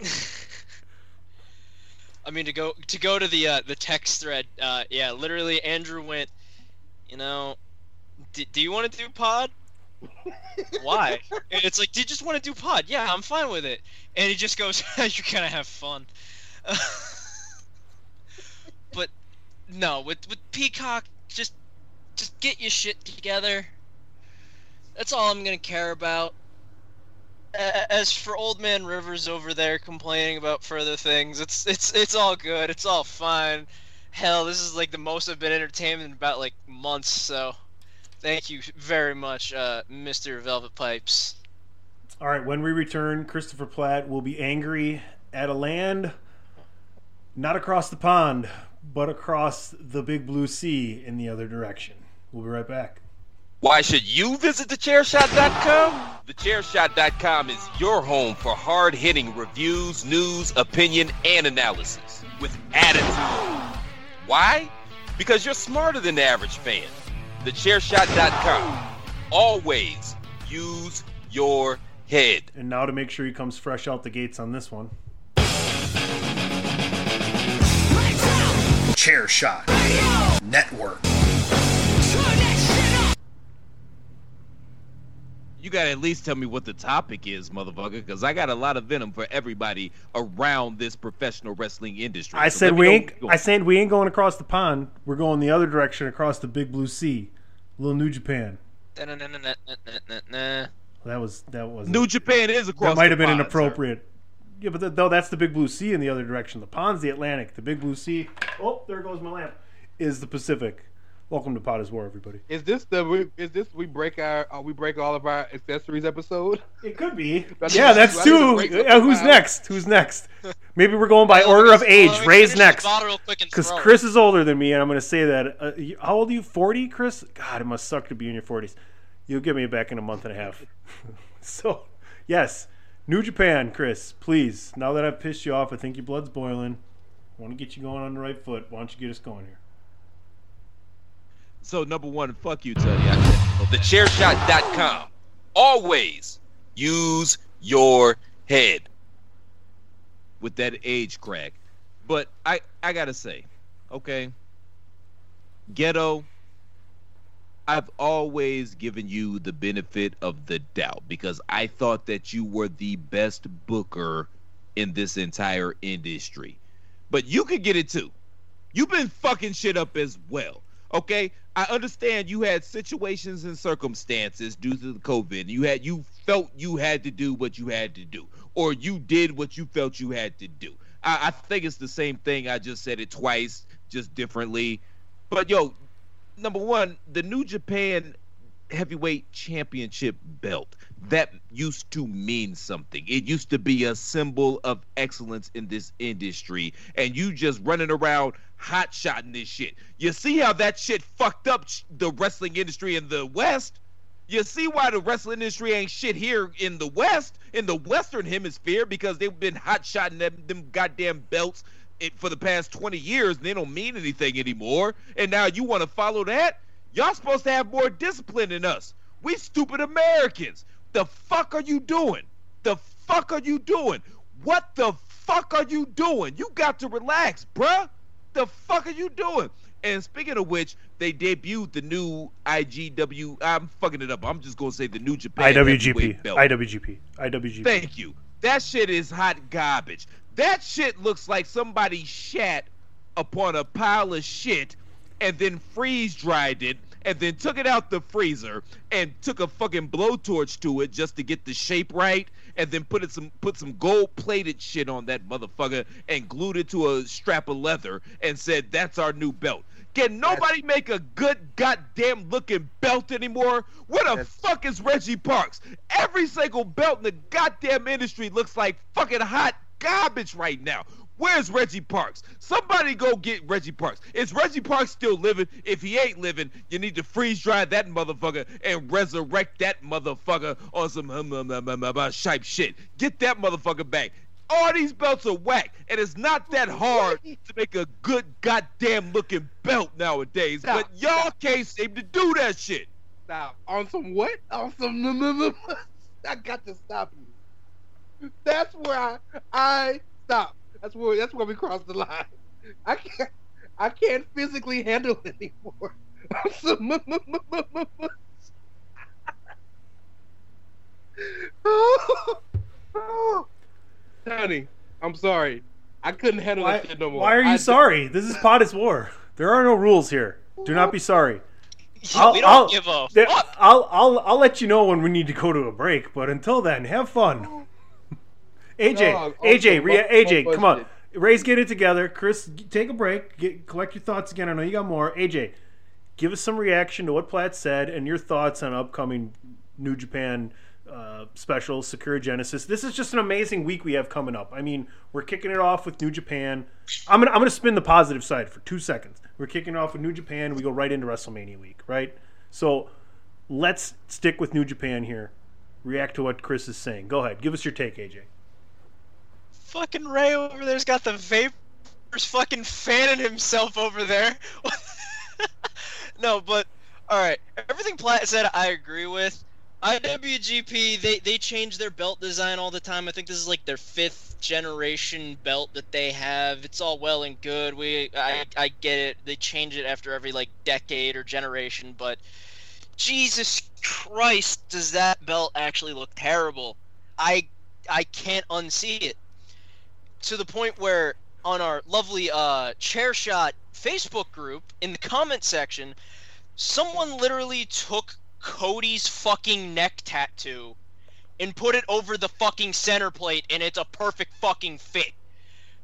I mean to go to go to the uh, the text thread. Uh, yeah, literally, Andrew went. You know, d- do you want to do pod? Why? And it's like, do you just want to do pod? Yeah, I'm fine with it. And he just goes, "You're gonna have fun." but no, with with Peacock, just just get your shit together. That's all I'm gonna care about. As for Old Man Rivers over there complaining about further things, it's it's it's all good. It's all fine. Hell, this is like the most I've been entertained in about like months. So, thank you very much, uh, Mr. Velvet Pipes. All right, when we return, Christopher Platt will be angry at a land not across the pond, but across the big blue sea in the other direction. We'll be right back. Why should you visit thechairshot.com? Thechairshot.com is your home for hard hitting reviews, news, opinion, and analysis with attitude. Why? Because you're smarter than the average fan. Thechairshot.com. Always use your head. And now to make sure he comes fresh out the gates on this one. Chair Shot Network. You gotta at least tell me what the topic is, motherfucker, because I got a lot of venom for everybody around this professional wrestling industry. I So said we ain't. I going. said we ain't going across the pond. We're going the other direction across the big blue sea. Little New Japan. That was that was New Japan is across That might have been pond, inappropriate. Yeah, but th- though that's the big blue sea in the other direction. The pond's the Atlantic. The big blue sea. Oh, there goes my lamp. Is the Pacific. Welcome to POD is WAR, everybody. Is this the we- is this we break our uh, we break all of our accessories episode? It could be. That's- Yeah, that's I two. break Yeah, something who's next? Who's next? Maybe we're going by order of age. let me Ray's next. bottle real quick and Because. Chris is older than me, and I'm going to say that. Uh, you- how old are you? 40, Chris? God, it must suck to be in your 40s. You'll get me back in a month and a half. so, yes. New Japan, Chris, please. Now that I've pissed you off, I think your blood's boiling. I want to get you going on the right foot. Why don't you get us going here? So number one, fuck you, Tony. Thechairshot.com. Always use your head. with that age crack. But I I gotta say, okay, Gedo. I've always given you the benefit of the doubt because I thought that you were the best booker in this entire industry. But you could get it too. You've been fucking shit up as well. Okay? I understand you had situations and circumstances due to the COVID. You had you felt you had to do what you had to do. Or you did what you felt you had to do. I, I think it's the same thing. I just said it twice, just differently. But yo, number one, the New Japan heavyweight championship belt that used to mean something. It used to be a symbol of excellence in this industry, and you just running around hot shotting this shit. You see how that shit fucked up the wrestling industry in the West? You see why the wrestling industry ain't shit here in the West, in the Western Hemisphere, because they've been hot shotting them, them goddamn belts it, for the past 20 years and they don't mean anything anymore. And now you want to follow that? Y'all supposed to have more discipline than us. We stupid Americans. The fuck are you doing? The fuck are you doing? What the fuck are you doing? You got to relax, bruh. The fuck are you doing? And speaking of which, they debuted the new IGW. I'm fucking it up. I'm just gonna say the New Japan IWGP. IWGP. IWGP. Thank you. That shit is hot garbage. That shit looks like somebody shat upon a pile of shit and then freeze dried it and then took it out the freezer and took a fucking blowtorch to it just to get the shape right and then put it some put some gold plated shit on that motherfucker and glued it to a strap of leather and said that's our new belt. Can nobody make a good goddamn looking belt anymore? Where the fuck is Reggie Parks? Every single belt in the goddamn industry looks like fucking hot garbage right now. Where's Reggie Parks? Somebody go get Reggie Parks. Is Reggie Parks still living? If he ain't living, you need to freeze dry that motherfucker and resurrect that motherfucker on some hum, hum, hum, hum, hum, shit. Get that motherfucker back. All these belts are whack, and it's not that hard to make a good goddamn looking belt nowadays. Stop, but y'all can't seem to do that shit. Stop. On some what? On some. I got to stop you. That's where I I stop. That's where that's where we cross the line. I can't I can't physically handle it anymore. On some- Honey, I'm sorry. I couldn't handle Why, that shit no more. why are you I- sorry? This is POD is WAR. There are no rules here. Do not be sorry. Yeah, we don't give a there- I'll, I'll, I'll let you know when we need to go to a break. But until then, have fun. AJ, Dog, AJ, bu- AJ, come on. Ray's get it together. Chris, take a break. Get, collect your thoughts again. I know you got more. AJ, give us some reaction to what Platt said and your thoughts on upcoming New Japan uh, special, Sakura Genesis. This is just an amazing week we have coming up. I mean, we're kicking it off with New Japan. I'm gonna I'm gonna spin the positive side for two seconds. We're kicking it off with New Japan. We go right into WrestleMania week, right? So let's stick with New Japan here. React to what Chris is saying. Go ahead. Give us your take, AJ. Fucking Ray over there's got the vapors fucking fanning himself over there. no, but all right, everything Platt said I agree with. IWGP they they change their belt design all the time. I think this is like their fifth generation belt that they have. It's all well and good. We I I get it. They change it after every like decade or generation, but Jesus Christ, does that belt actually look terrible? I I can't unsee it. To the point where on our lovely uh chair shot Facebook group in the comment section, someone literally took Cody's fucking neck tattoo and put it over the fucking center plate and it's a perfect fucking fit.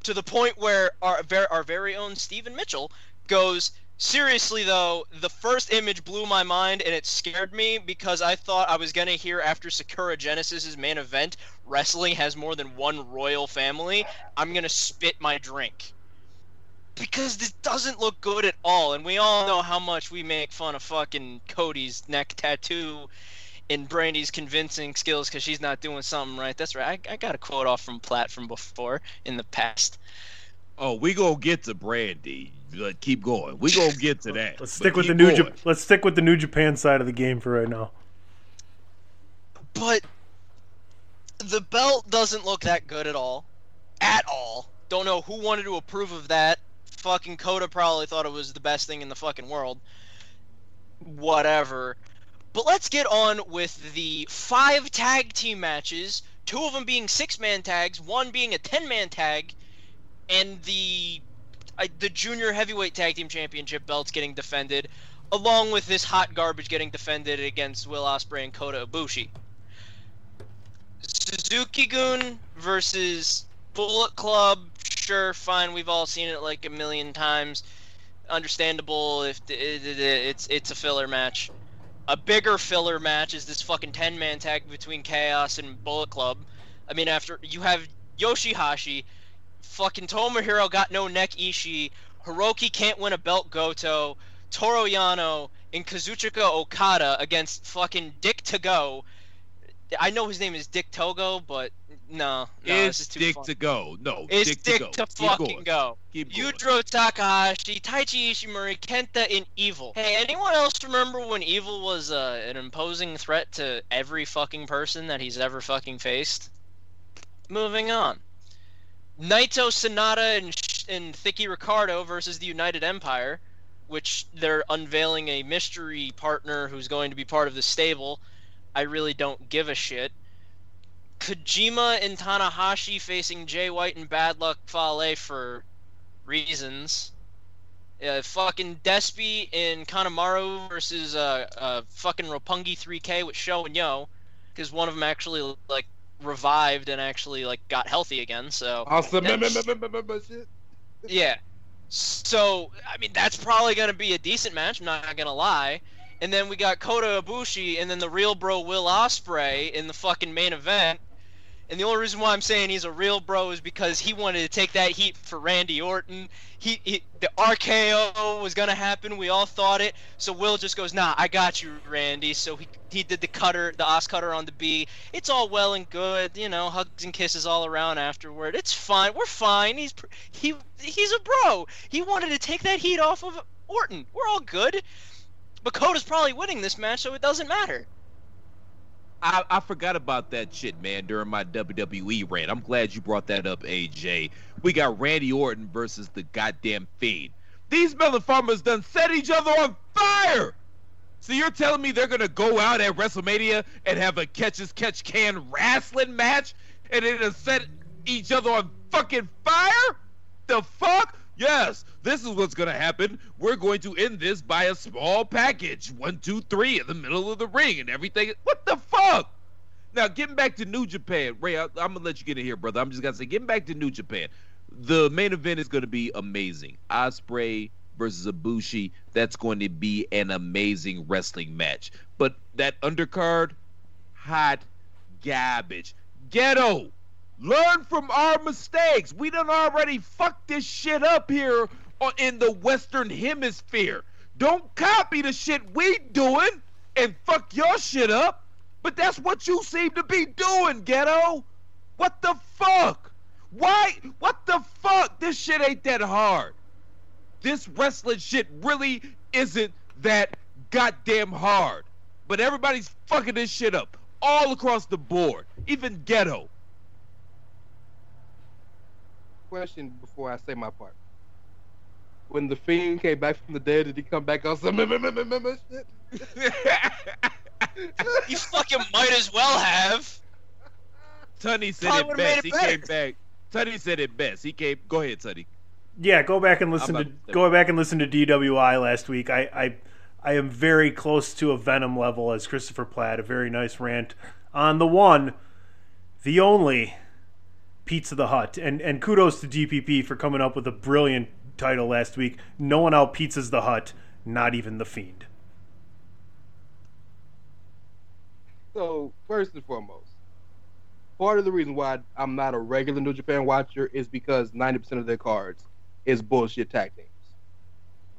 To the point where our our very own Stephen Mitchell goes, Seriously though, the first image blew my mind and it scared me because I thought I was gonna hear after Sakura Genesis's main event, wrestling has more than one royal family. I'm gonna spit my drink because this doesn't look good at all, and we all know how much we make fun of fucking Cody's neck tattoo and Brandi's convincing skills because she's not doing something right. That's right. I, I got a quote off from Platt from before in the past. Oh, we gonna get the Brandy. But keep going. We gonna get to that. Let's stick with the new going. Jap- let's stick with the New Japan side of the game for right now. But the belt doesn't look that good at all. at all. Don't know who wanted to approve of that. Fucking Coda probably thought it was the best thing in the fucking world. Whatever. But let's get on with the five tag team matches, two of them being six man tags, one being a 10 man tag, and the uh, the junior heavyweight tag team championship belts getting defended, along with this hot garbage getting defended against Will Ospreay and Kota Ibushi. Suzuki Gun versus Bullet Club. Sure, fine. We've all seen it like a million times. Understandable if it, it, it's it's a filler match. A bigger filler match is this fucking ten man tag between Chaos and Bullet Club. I mean, after you have Yoshihashi, fucking Tomohiro got no neck Ishii, Hirooki can't win a belt Goto, Toru Yano, and Kazuchika Okada against fucking Dick Togo. I know his name is Dick Togo, but no, no, this is it's Dick fun. to go. No, It's Dick, Dick to go. to fucking go. Yujiro Takahashi, Taiji Ishimori, Kenta, and Evil. Hey, anyone else remember when Evil was uh, an imposing threat to every fucking person that he's ever fucking faced? Moving on. Naito Sanada and, and Thicky Ricardo versus the United Empire, which they're unveiling a mystery partner who's going to be part of the stable. I really don't give a shit. Kojima and Tanahashi facing Jay White and Bad Luck Fale for reasons. Uh, fucking Despy and Kanemaru versus uh, uh, fucking Roppongi 3K with Show and Yo, because one of them actually like revived and actually like got healthy again. So Awesome. yeah. So I mean that's probably gonna be a decent match. I'm not gonna lie. And then we got Kota Ibushi and then the real bro Will Ospreay in the fucking main event. And the only reason why I'm saying he's a real bro is because he wanted to take that heat for Randy Orton. He, he the RKO was gonna happen. We all thought it. So Will just goes, "Nah, I got you, Randy." So he he did the cutter, the Os cutter on the B. It's all well and good, you know, hugs and kisses all around afterward. It's fine. We're fine. He's he he's a bro. He wanted to take that heat off of Orton. We're all good. But Kota's probably winning this match, so it doesn't matter. I, I forgot about that shit, man, during my WWE rant. I'm glad you brought that up, AJ. We got Randy Orton versus the goddamn Fiend. These motherfuckers done set each other on fire! So you're telling me they're gonna go out at WrestleMania and have a catch as catch can wrestling match and to set each other on fucking fire? The fuck? Yes, this is what's gonna happen. We're going to end this by a small package. One, two, three in the middle of the ring and everything. What the fuck? Now, getting back to New Japan, Ray, I, I'm gonna let you get in here, brother. I'm just gonna say, getting back to New Japan, the main event is gonna be amazing. Ospreay versus Ibushi, that's going to be an amazing wrestling match. But that undercard, hot garbage. Gedo, learn from our mistakes. We done already fucked this shit up here in the Western Hemisphere. Don't copy the shit we doing and fuck your shit up. But that's what you seem to be doing, Gedo. What the fuck? Why? What the fuck? This shit ain't that hard. This wrestling shit really isn't that goddamn hard. But everybody's fucking this shit up all across the board, even Gedo. Question before I say my part. When the fiend came back from the dead, did he come back on some shit? You fucking might as well have. Tunney said Probably it best. it He came back. Tunney said it best. He came. Go ahead, Tunney. Yeah, go back and listen to to- go back and listen to DWI last week. I, I I am very close to a Venom level as Christopher Platt. A very nice rant on the one, the only Pizza the Hut, and and kudos to DPP for coming up with a brilliant title last week. No one out pizzas the Hut, not even the Fiend. So first and foremost, part of the reason why I'm not a regular New Japan watcher is because 90% of their cards is bullshit tag teams.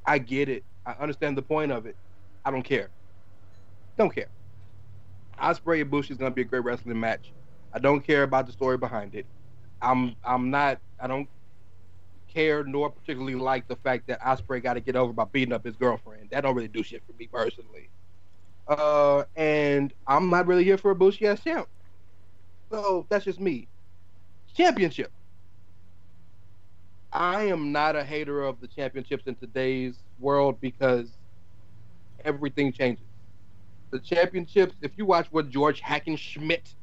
I get it. I understand the point of it. I don't care. Don't care. Ospreay and Bush is gonna be a great wrestling match. I don't care about the story behind it. I'm I'm not I don't care nor particularly like the fact that Ospreay got to get over by beating up his girlfriend. That don't really do shit for me personally. Uh, and I'm not really here for Ibushi ass champ. So that's just me. Championship. I am not a hater of the championships in today's world because everything changes. The championships, if you watch what George Hackenschmidt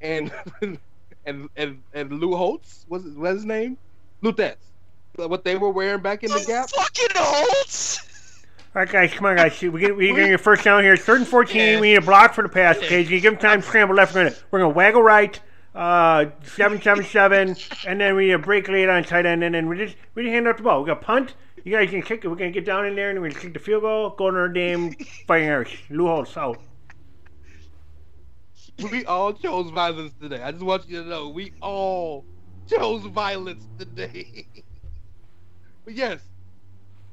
and and and and Lou Holtz was what's his name? Lou Thesz. What they were wearing back in the gap. Fucking Holtz. All right, guys, come on, guys. We get we get your first down here. It's third and fourteen. We need a block for the pass. Okay, you give them time to scramble left. We're gonna we're gonna waggle right. Uh, seven seven seven, and then we need a break late on tight end, and then we just we just hand out the ball. We got punt. You guys can kick it. We're gonna get down in there, and we're gonna kick the field goal. Go to our damn fighting Irish. Lou Holtz out. We all chose violence today. I just want you to know we all chose violence today. but yes,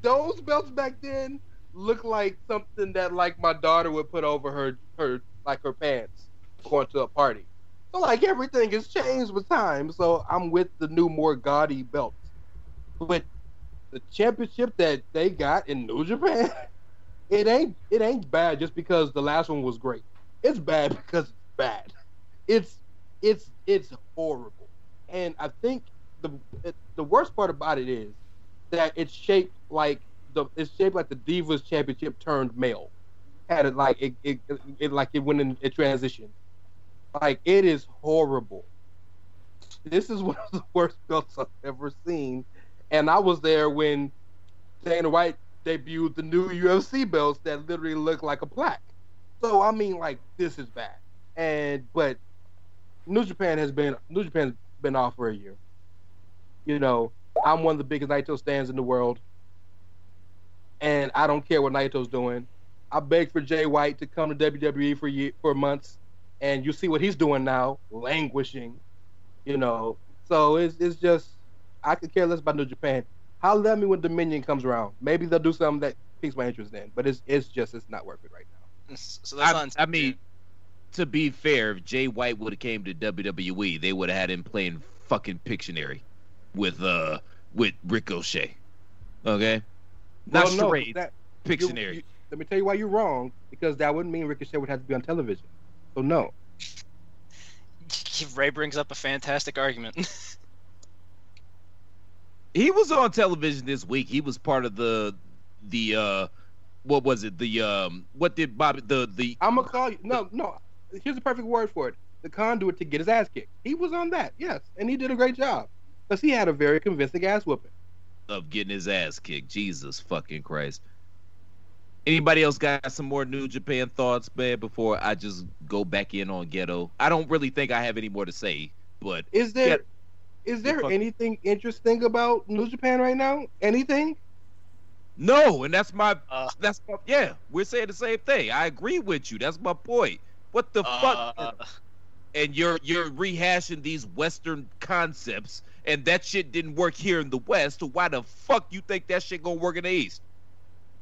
those belts back then look like something that like my daughter would put over her her like her pants going to a party. So like everything has changed with time. So I'm with the new more gaudy belts. But the championship that they got in New Japan, it ain't it ain't bad just because the last one was great. It's bad because bad. It's it's it's horrible. And I think the it, the worst part about it is that it's shaped like the it's shaped like the Divas Championship turned male. Had it like it, it, it like it went in a transition. Like it is horrible. This is one of the worst belts I've ever seen, and I was there when Dana White debuted the new UFC belts that literally look like a plaque. So I mean, like this is bad. And but New Japan has been New Japan's been off for a year. You know, I'm one of the biggest Naito stands in the world, and I don't care what Naito's doing. I begged for Jay White to come to WWE for year, for months, and you see what he's doing now, languishing. You know, so it's it's just I could care less about New Japan. Holler at me when Dominion comes around. Maybe they'll do something that piques my interest in, but it's it's just it's not worth it right now. So that's I, on. I mean, to be fair, if Jay White would have came to WWE, they would have had him playing fucking Pictionary with uh with Ricochet. Okay, not Well, no, straight that- Pictionary. you- you- let me tell you why you're wrong, because that wouldn't mean Ricochet would have to be on television. So no. Ray brings up a fantastic argument. he was on television this week. He was part of the the uh what was it? The um what did Bobby the the I'm gonna call you. No, no. Here's the perfect word for it: the conduit to get his ass kicked. He was on that, yes, and he did a great job because he had a very convincing ass whooping. of getting his ass kicked. Jesus fucking Christ. Anybody else got some more New Japan thoughts, man, before I just go back in on Gedo? I don't really think I have any more to say, but Is there is Yeah. there fuck- anything interesting about New Japan right now? Anything? No, and that's my uh, that's my, yeah. We're saying the same thing. I agree with you. That's my point. What the Uh, fuck? And you're you're rehashing these Western concepts, and that shit didn't work here in the West. So why the fuck you think that shit gonna work in the East?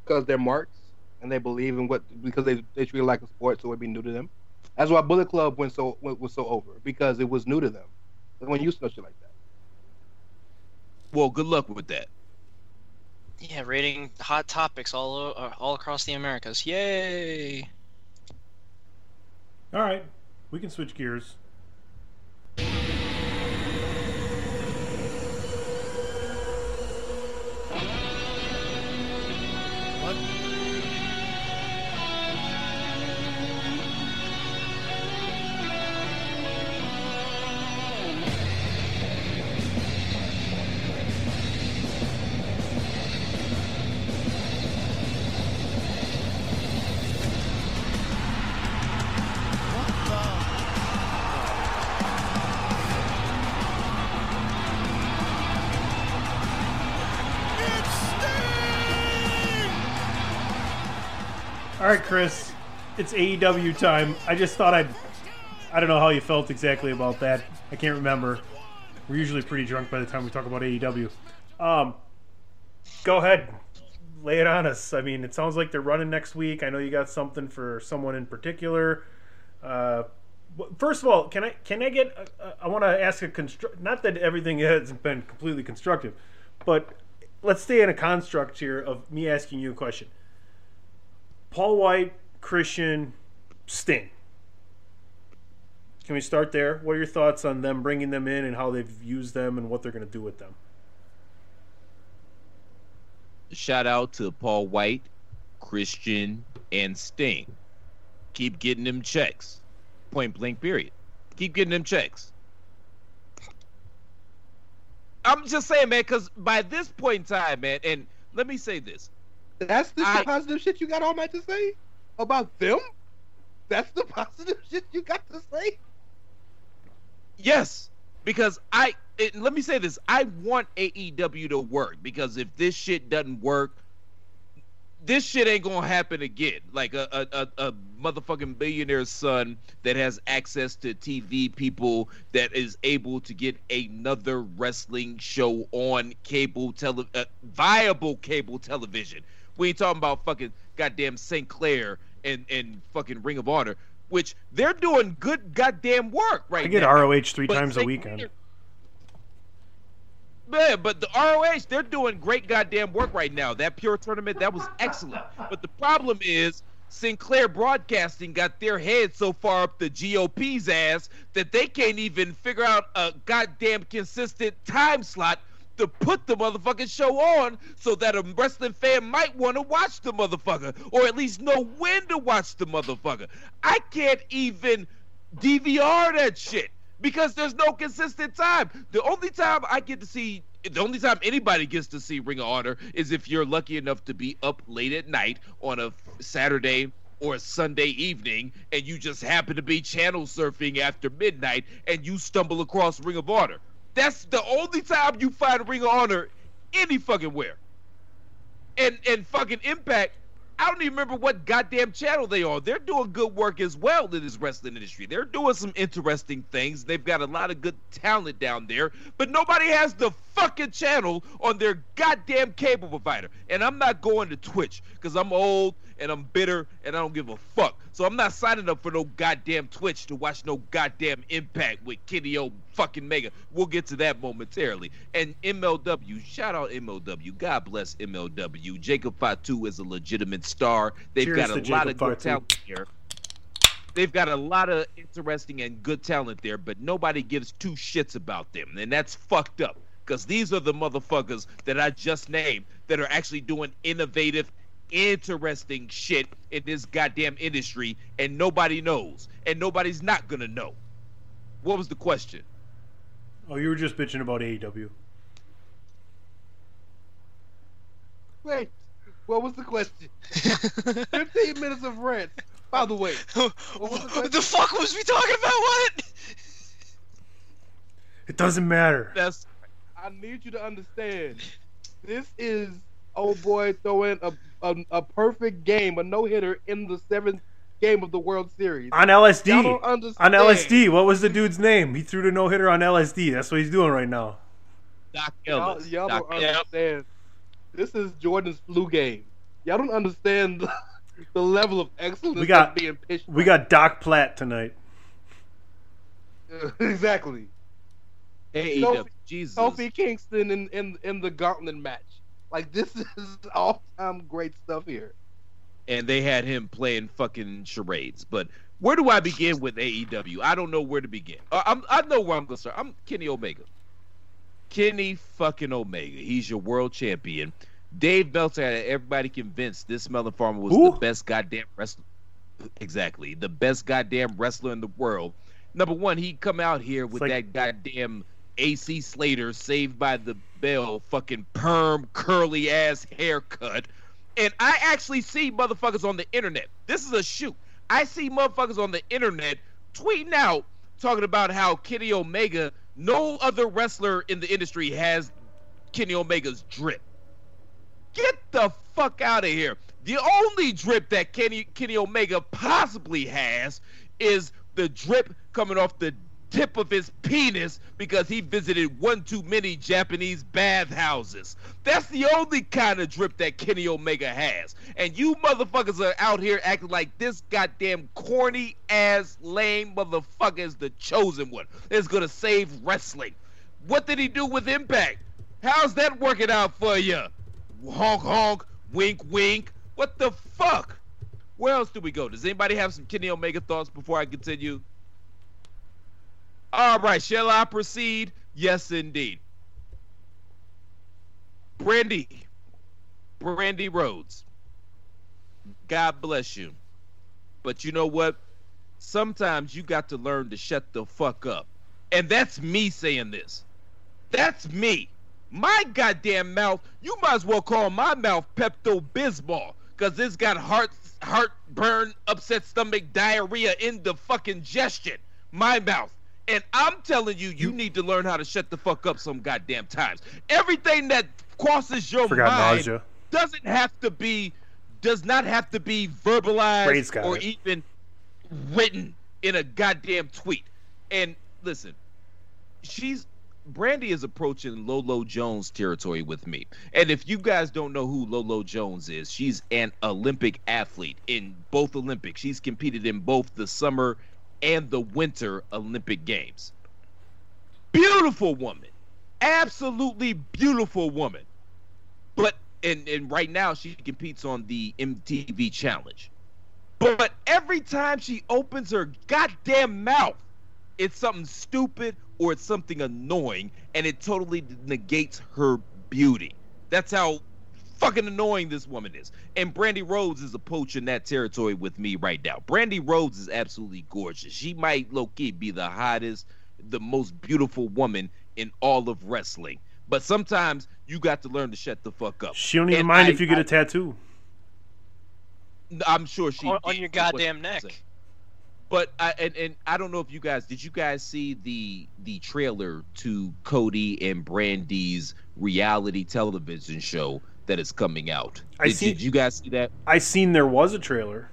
Because they're marks and they believe in what because they they treat it like a sport, so it'd be new to them. That's why Bullet Club went so went, was so over because it was new to them. They weren't used to shit like that. Well, good luck with that. yeah, rating hot topics all uh, all across the Americas. Yay! All right, we can switch gears. Chris, it's AEW time. I just thought I'd. I don't know how you felt exactly about that. I can't remember. We're usually pretty drunk by the time we talk about AEW. Um, go ahead, lay it on us. I mean, it sounds like they're running next week. I know you got something for someone in particular. Uh, first of all, can I can I get? Uh, I want to ask a construct. Not that everything has been completely constructive, but let's stay in a construct here of me asking you a question. Paul White, Christian, Sting. Can we start there? What are your thoughts on them bringing them in and how they've used them and what they're going to do with them? shout out to Paul White, Christian, and Sting. Keep getting them checks. Point blank, period. Keep getting them checks. I'm just saying, man, because by this point in time, man, and let me say this. That's the I- positive shit you got all that to say about them. That's the positive shit you got to say. Yes, because I it, let me say this: I want AEW to work because if this shit doesn't work, this shit ain't gonna happen again. Like a a, a, a motherfucking billionaire's son that has access to TV people that is able to get another wrestling show on cable tele uh, viable cable television. We ain't talking about fucking goddamn Sinclair and and fucking Ring of Honor, which they're doing good goddamn work right now. I get now. ROH three But times a St. weekend. Yeah, but the ROH, they're doing great goddamn work right now. That pure tournament, that was excellent. But the problem is Sinclair Broadcasting got their head so far up the GOP's ass that they can't even figure out a goddamn consistent time slot to put the motherfucking show on so that a wrestling fan might want to watch the motherfucker or at least know when to watch the motherfucker. I can't even DVR that shit because there's no consistent time. The only time I get to see, the only time anybody gets to see Ring of Honor is if you're lucky enough to be up late at night on a Saturday or a Sunday evening and you just happen to be channel surfing after midnight and you stumble across Ring of Honor. That's the only time you find Ring of Honor any fucking where. And and fucking Impact, I don't even remember what goddamn channel they are. They're doing good work as well in this wrestling industry. They're doing some interesting things. They've got a lot of good talent down there, but nobody has the fucking channel on their goddamn cable provider. And I'm not going to Twitch because I'm old and I'm bitter and I don't give a fuck. So I'm not signing up for no goddamn Twitch to watch no goddamn Impact with Kenny O fucking Mega. We'll get to that momentarily. And MLW, shout out MLW. God bless MLW. Jacob Fatu is a legitimate star. They've Cheers got a lot Jacob of good Fatu. talent here. They've got a lot of interesting and good talent there, but nobody gives two shits about them. And that's fucked up. Because these are the motherfuckers that I just named that are actually doing innovative, interesting shit in this goddamn industry, and nobody knows. And nobody's not gonna know. What was the question? Oh, you were just bitching about AEW. Wait, what was the question? 15 minutes of rant. By the way, what the, question? the fuck was we talking about? What? It doesn't matter. That's I need you to understand. This is old boy throwing a a, a perfect game, a no hitter in the seventh game of the World Series. On LSD. Y'all don't On. LSD. What was the dude's name? He threw the no hitter on LSD. That's what he's doing right now. Doc Y'all, y'all Doc don't Ellis. understand. This is Jordan's flu game. Y'all don't understand the, the level of excellence We got being pitched. we got Doc Platt tonight. exactly. AEW. Kofi- Jesus. Kofi Kingston in, in in the gauntlet match. Like this is all time great stuff here. and they had him playing fucking charades. But where do I begin with AEW? I don't know where to begin. Uh, I'm, I know where I'm going to start. I'm Kenny Omega. Kenny fucking Omega. He's your world champion. Dave Meltzer had everybody convinced this Melon Farmer was Who? the best goddamn wrestler. Exactly, the best goddamn wrestler in the world. Number one, he come out here with like- that goddamn AC Slater, Saved by the Bell, fucking perm curly ass haircut. And I actually see motherfuckers on the internet. This is a shoot. I see motherfuckers on the internet tweeting out talking about how Kenny Omega, no other wrestler in the industry has Kenny Omega's drip. Get the fuck out of here. The only drip that Kenny Kenny Omega possibly has is the drip coming off the tip of his penis because he visited one too many Japanese bathhouses. That's the only kind of drip that Kenny Omega has. And you motherfuckers are out here acting like this goddamn corny ass lame motherfucker is the chosen one. Is gonna save wrestling. What did he do with Impact? How's that working out for you? Honk honk, wink wink. What the fuck? Where else do we go? Does anybody have some Kenny Omega thoughts before I continue? All right, shall I proceed? Yes, indeed. Brandi, Brandi Rhodes, God bless you. But you know what? Sometimes you got to learn to shut the fuck up. And that's me saying this. That's me. My goddamn mouth, you might as well call my mouth Pepto Bismol. Cause it's got heart heartburn, upset stomach, diarrhea, indigestion. My mouth. And I'm telling you, you need to learn how to shut the fuck up some goddamn times. Everything that crosses your Forgot mind nausea. doesn't have to be does not have to be verbalized or it. even written in a goddamn tweet. And listen, she's Brandi is approaching Lolo Jones territory with me. And if you guys don't know who Lolo Jones is, she's an Olympic athlete in both Olympics. She's competed in both the summer and the winter Olympic Games. Beautiful woman. Absolutely beautiful woman. But and, and right now she competes on the MTV challenge. But every time she opens her goddamn mouth, it's something stupid or it's something annoying, and it totally negates her beauty. That's how fucking annoying this woman is. And Brandi Rhodes is a approaching that territory with me right now. Brandi Rhodes is absolutely gorgeous. She might low key be the hottest, the most beautiful woman in all of wrestling. But sometimes you got to learn to shut the fuck up. She don't even And mind I- if you get I- a tattoo. I'm sure she on, on your goddamn neck. saying. But I and, and I don't know if you guys did you guys see the the trailer to Cody and Brandi's reality television show that is coming out. I did, see- did you guys see that? I seen there was a trailer.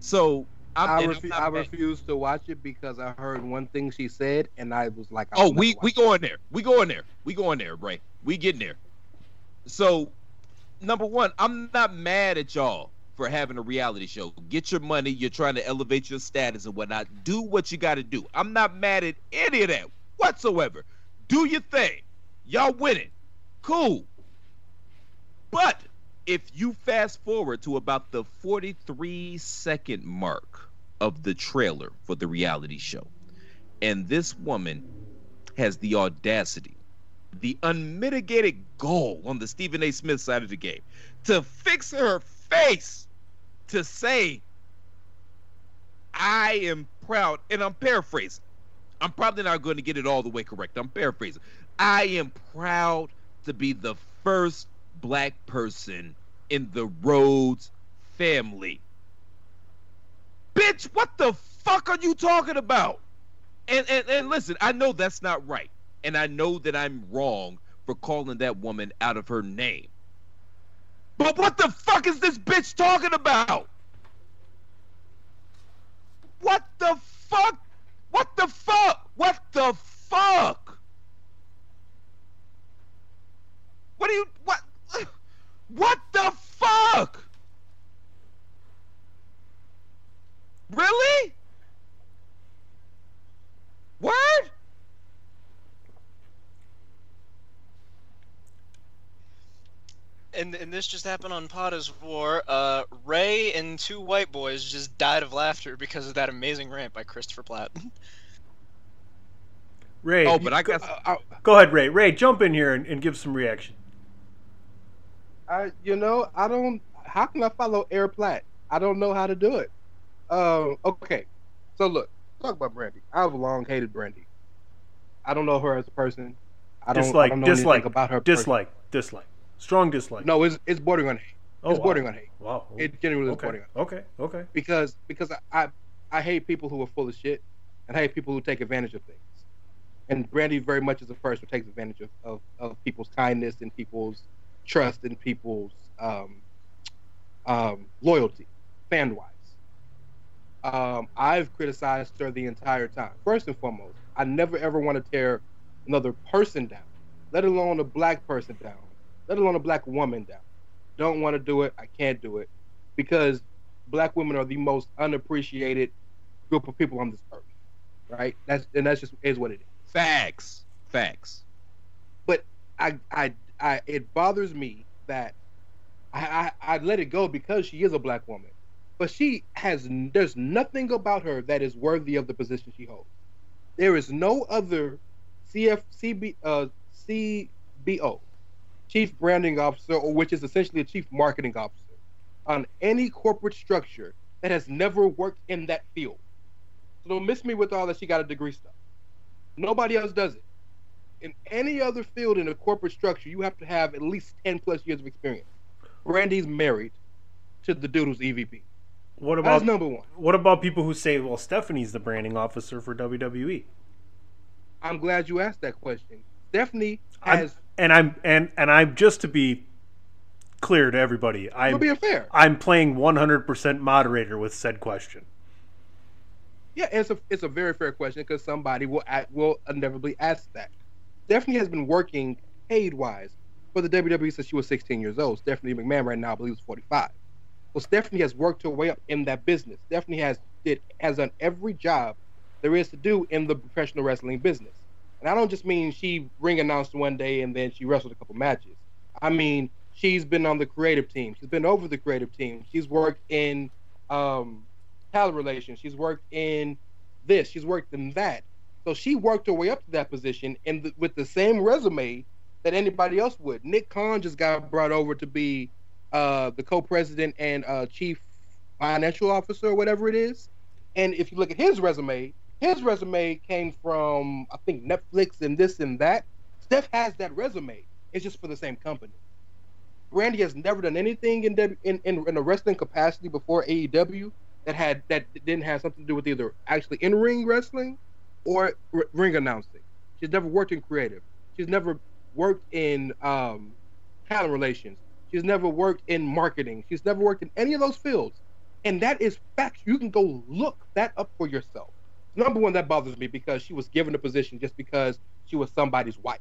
So I'm, I, and I'm refu- I mad- refused to watch it because I heard one thing she said, and I was like, Oh, I'm we we going there. We going there. We going there, Rey. We getting there. So, number one, I'm not mad at y'all for having a reality show. Get your money. You're trying to elevate your status and whatnot. Do what you got to do. I'm not mad at any of that whatsoever. Do your thing. Y'all winning. Cool. But if you fast forward to about the 43 second mark of the trailer for the reality show, and this woman has the audacity, the unmitigated goal on the Stephen A. Smith side of the game to fix her face to say, I am proud, and I'm paraphrasing. I'm probably not going to get it all the way correct. I'm paraphrasing. I am proud to be the first black person in the Rhodes family. Bitch, what the fuck are you talking about? And, and and listen, I know that's not right. And I know that I'm wrong for calling that woman out of her name. But what the fuck is this bitch talking about? What the fuck? What the fuck? What the fuck? What do you what what the fuck? Really? Word? And and this just happened on POD is WAR. Uh, Rey and two white boys just died of laughter because of that amazing rant by Christopher Platt. Rey. Oh, but I got Go ahead, Rey. Rey, jump in here and, and give some reaction. I, you know, I don't. How can I follow Air Platt? I don't know how to do it. Um, okay, so look, talk about Brandi. I've long hated Brandi. I don't know her as a person. I don't, I dislike, don't know dislike, anything about her. person. dislike, dislike. Strong dislike. No, it's it's bordering on hate. Oh, it's wow. bordering on hate. Wow. It genuinely is bordering on Okay. Okay. because because I, I I hate people who are full of shit and I hate people who take advantage of things. And Brandi very much is a person who takes advantage of, of, of people's kindness and people's trust in people's um, um, loyalty, fan wise. Um, I've criticized her the entire time. First and foremost, I never ever want to tear another person down, let alone a black person down, let alone a black woman down. Don't want to do it. I can't do it because black women are the most unappreciated group of people on this earth. Right? That's and that's just is what it is. Facts. Facts. But I I I it bothers me that I, I I let it go because she is a black woman. But she has there's nothing about her that is worthy of the position she holds. There is no other CF CB uh CBO chief branding officer, or which is essentially a chief marketing officer, on any corporate structure that has never worked in that field. So don't miss me with all that she got a degree stuff. Nobody else does it. In any other field in a corporate structure, you have to have at least 10 plus years of experience. Brandi's married to the dude who's EVP. What That's about number one. What about people who say, "Well, Stephanie's the branding officer for E"? WWE"? I'm glad you asked that question. Stephanie I'm, and I'm and and I'm just to be clear to everybody. I'm being fair. I'm playing 100% moderator with said question. Yeah, it's a it's a very fair question because somebody will will inevitably ask that. Stephanie has been working paid wise for the WWE since she was 16 years old. Stephanie McMahon right now, I believe, is 45. Well, Stephanie has worked her way up in that business. Stephanie has did has done every job there is to do in the professional wrestling business. And I don't just mean she ring announced one day and then she wrestled a couple matches. I mean she's been on the creative team. She's been over the creative team. She's worked in um, talent relations. She's worked in this. She's worked in that. So she worked her way up to that position and th- with the same resume that anybody else would. Nick Khan just got brought over to be uh, the co-president and uh, chief financial officer or whatever it is. And if you look at his resume, his resume came from I think Netflix and this and that. Steph has that resume. It's just for the same company. Brandi has never done anything in W- in, in, in a wrestling capacity before AEW that had that didn't have something to do with either actually in ring wrestling or r- ring announcing. She's never worked in creative. She's never worked in um, talent relations. She's never worked in marketing. She's never worked in any of those fields. And that is facts. You can go look that up for yourself. Number one, that bothers me because she was given a position just because she was somebody's wife.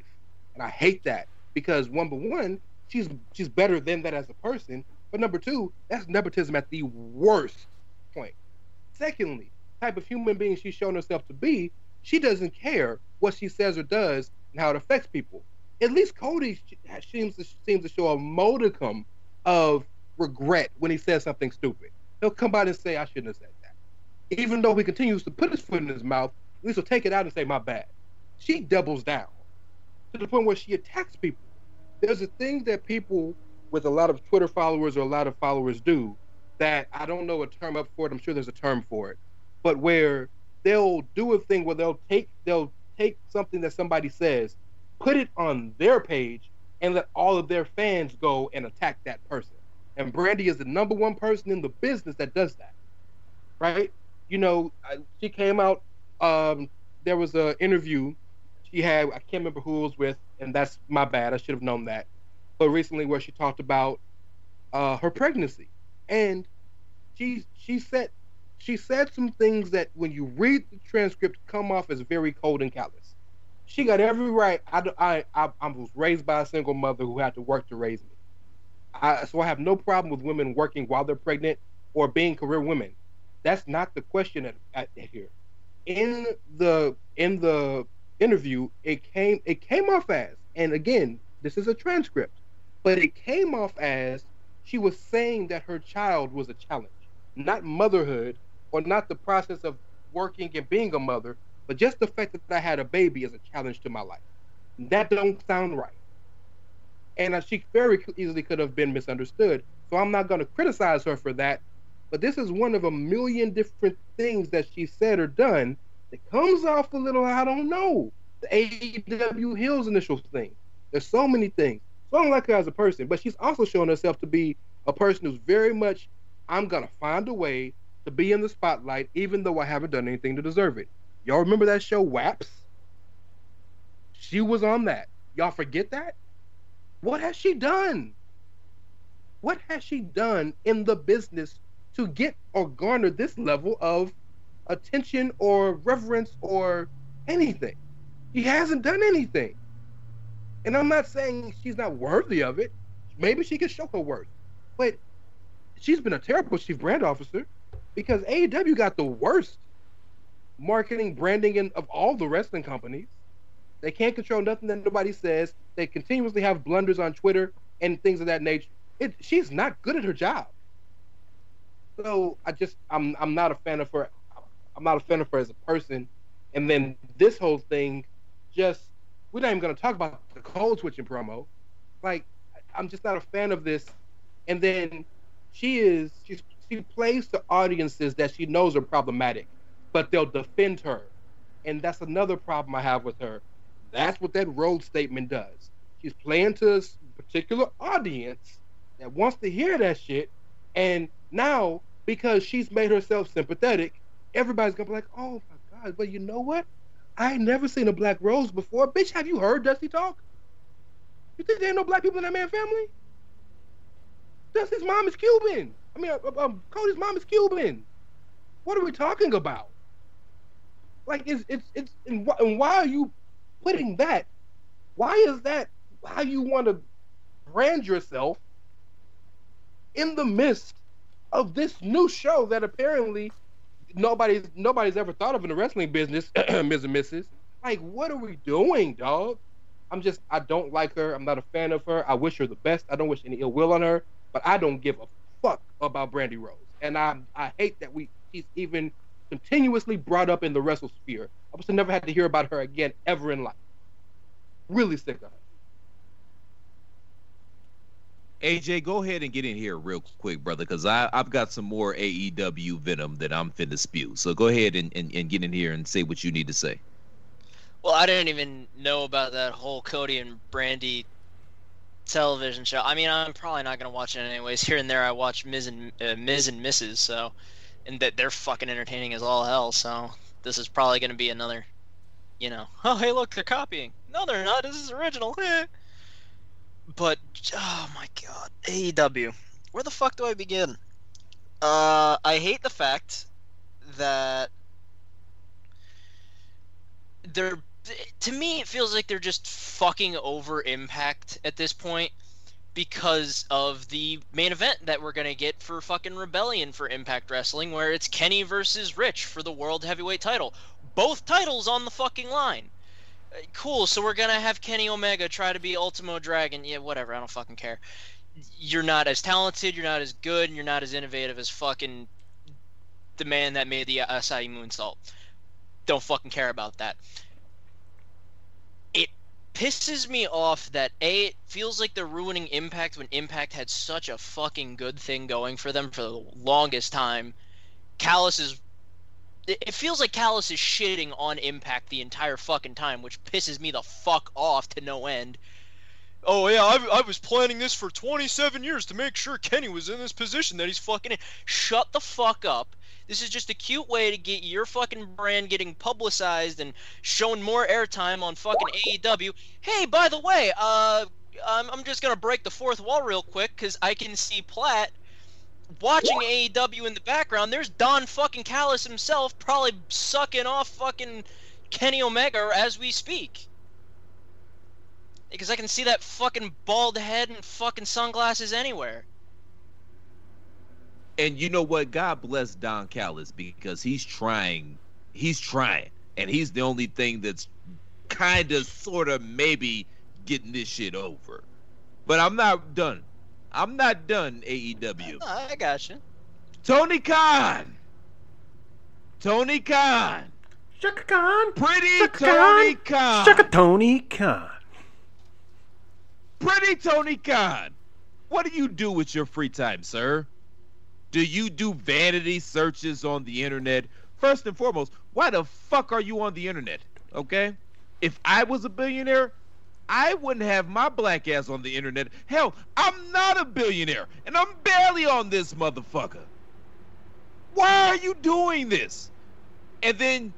And I hate that because number one, she's she's better than that as a person. But number two, that's nepotism at the worst point. Secondly, type of human being she's shown herself to be, she doesn't care what she says or does and how it affects people. At least Cody seems to, seems to show a modicum of regret when he says something stupid. He'll come out and say, "I shouldn't have said that," even though he continues to put his foot in his mouth. At least he'll take it out and say, "My bad." She doubles down to the point where she attacks people. There's a thing that people with a lot of Twitter followers or a lot of followers do that I don't know a term up for it. I'm sure there's a term for it, but where they'll do a thing where they'll take they'll take something that somebody says, put it on their page, and let all of their fans go and attack that person. And Brandi is the number one person in the business that does that, right? You know, she came out. Um, there was an interview she had. I can't remember who it was with, and that's my bad. I should have known that. But recently, where she talked about uh, her pregnancy, and she she said she said some things that when you read the transcript come off as very cold and callous. She got every right. I, I, I, I was raised by a single mother who had to work to raise me. I, so I have no problem with women working while they're pregnant or being career women. That's not the question at, at, at here. In the in the interview, it came it came off as, and again, this is a transcript, but it came off as she was saying that her child was a challenge, not motherhood or not the process of working and being a mother, but just the fact that I had a baby is a challenge to my life. That don't sound right. And she very easily could have been misunderstood. So I'm not going to criticize her for that. But this is one of a million different things that she said or done that comes off a little, I don't know, the AEW Hills initial thing. There's so many things. So I don't like her as a person, but she's also shown herself to be a person who's very much, I'm going to find a way to be in the spotlight, even though I haven't done anything to deserve it. Y'all remember that show, WAGS? She was on that. Y'all forget that? What has she done? What has she done in the business to get or garner this level of attention or reverence or anything? She hasn't done anything. And I'm not saying she's not worthy of it. Maybe she can show her worth. But she's been a terrible chief brand officer because AEW got the worst marketing, branding, and of all the wrestling companies. They can't control nothing that nobody says. They continuously have blunders on Twitter and things of that nature. It, she's not good at her job. So I just I'm I'm not a fan of her. I'm not a fan of her as a person. And then this whole thing, just we're not even gonna talk about the code switching promo. Like I'm just not a fan of this. And then she is she's she plays to audiences that she knows are problematic, but they'll defend her. And that's another problem I have with her. That's what that road statement does. She's playing to a particular audience that wants to hear that shit. And now, because she's made herself sympathetic, everybody's gonna be like, oh my God, but you know what? I ain't never seen a black rose before. Bitch, have you heard Dusty talk? You think there ain't no black people in that man family? Dusty's mom is Cuban. I mean, uh, um, Cody's mom is Cuban. What are we talking about? Like, it's it's it's and, wh- and why are you putting that? Why is that how you want to brand yourself in the midst of this new show that apparently nobody's nobody's ever thought of in the wrestling business, Ms. and Mrs. Like, what are we doing, dog? I'm just I don't like her. I'm not a fan of her. I wish her the best. I don't wish any ill will on her, but I don't give a fuck about Brandi Rhodes. And I I hate that we she's even continuously brought up in the wrestle sphere. I wish I never had to hear about her again ever in life. Really sick of her. AJ, go ahead and get in here real quick, brother, because I've got some more AEW venom that I'm finna spew. So go ahead and, and, and get in here and say what you need to say. Well, I didn't even know about that whole Cody and Brandy television show. I mean, I'm probably not gonna watch it anyways. Here and there, I watch Miz and uh, Miz and Mrs. So, and that they're fucking entertaining as all hell. So this is probably gonna be another, you know, oh hey look they're copying. No, they're not. This is original. But oh my god, AEW. Where the fuck do I begin? Uh, I hate the fact that they're to me it feels like they're just fucking over impact at this point because of the main event that we're gonna get for fucking rebellion for impact wrestling where it's kenny versus rich for the world heavyweight title. Both titles on the fucking line. Uh, cool so we're gonna have kenny omega try to be ultimo dragon. Yeah whatever i don't fucking care. You're not as talented you're not as good and you're not as innovative as fucking the man that made the Asai moonsault. Don't fucking care about that pisses me off that a it feels like they're ruining impact when impact had such a fucking good thing going for them for the longest time. Callis is it feels like Callis is shitting on impact the entire fucking time which pisses me the fuck off to no end. Oh yeah I, I was planning this for 27 years to make sure kenny was in this position that he's fucking in. Shut the fuck up this is just a cute way to get your fucking brand getting publicized and shown more airtime on fucking AEW. Hey, by the way, uh, I'm, I'm just gonna break the fourth wall real quick because I can see Platt watching AEW in the background. There's Don fucking Callis himself, probably sucking off fucking Kenny Omega as we speak. Because I can see that fucking bald head and fucking sunglasses anywhere. And you know what? God bless Don Callis because he's trying. He's trying. And he's the only thing that's kind of, sort of, maybe getting this shit over. But I'm not done. I'm not done, AEW. I got you. Tony Khan. Tony Khan. Chaka Khan. Pretty Chaka Tony Khan. Khan. Chaka Tony Khan. Pretty Tony Khan. What do you do with your free time, sir? Do you do vanity searches on the internet? First and foremost, why the fuck are you on the internet? Okay? If I was a billionaire, I wouldn't have my black ass on the internet. Hell, I'm not a billionaire, and I'm barely on this motherfucker. Why are you doing this? And then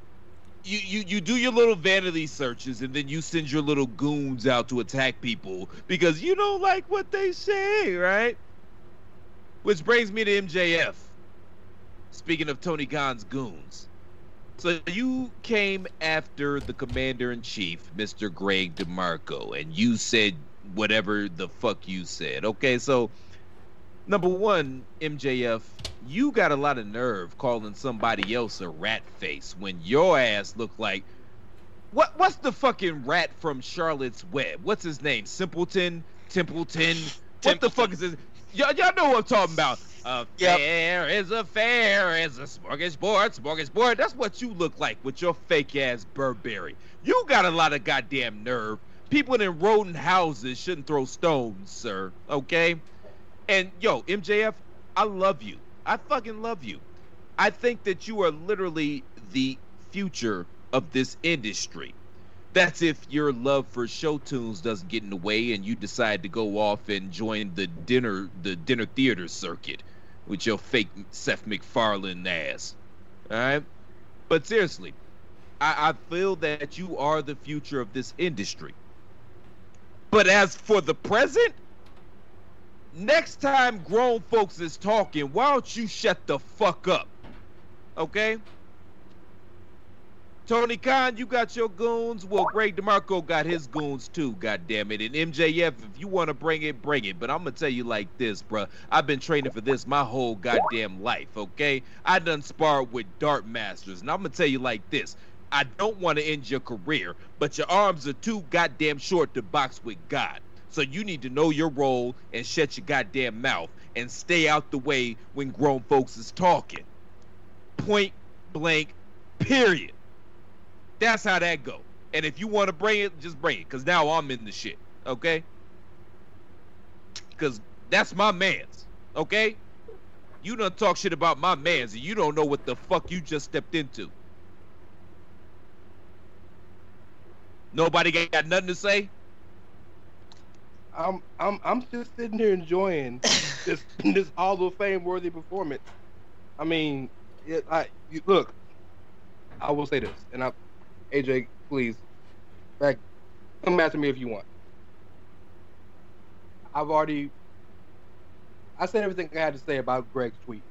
you, you, you do your little vanity searches, and then you send your little goons out to attack people because you don't like what they say, right? Which brings me to MJF. Speaking of Tony Khan's goons. So you came after the commander in chief, Mr. Greg DeMarco, and you said whatever the fuck you said. Okay, so number one, MJF, you got a lot of nerve calling somebody else a rat face when your ass looked like what what's the fucking rat from Charlotte's Web? What's his name? Simpleton? Templeton? What the fuck is this? Y'all, y'all know what I'm talking about. A Yep. fair is a fair is a smorgasbord, smorgasbord. That's what you look like with your fake ass Burberry. You got a lot of goddamn nerve people in rodent houses shouldn't throw stones, sir. Okay? And yo, MJF, I love you. I fucking love you. I think that you are literally the future of this industry. That's if your love for show tunes doesn't get in the way and you decide to go off and join the dinner the dinner theater circuit with your fake Seth MacFarlane ass. Alright? But seriously, I, I feel that you are the future of this industry. But as for the present, next time grown folks is talking, why don't you shut the fuck up? Okay? Tony Khan, you got your goons. Well, Greg DeMarco got his goons too, God damn it. And MJF, if you want to bring it, bring it. But I'm gonna tell you like this, bruh. I've been training for this my whole goddamn life, okay? I done sparred with dart masters, and I'm gonna tell you like this. I don't want to end your career, but your arms are too goddamn short to box with God. So you need to know your role and shut your goddamn mouth and stay out the way when grown folks is talking. Point blank, period. That's how that go. And if you want to bring it, just bring it. Cause now I'm in the shit. Okay? Cause that's my man's. Okay? You don't talk shit about my man's and you don't know what the fuck you just stepped into. Nobody got nothing to say? I'm I'm I'm just sitting here enjoying this this Hall of Fame worthy performance. I mean, it, I you, look. I will say this, and I, AJ, please, back, come after me if you want. I've already, I said everything I had to say about Greg's tweet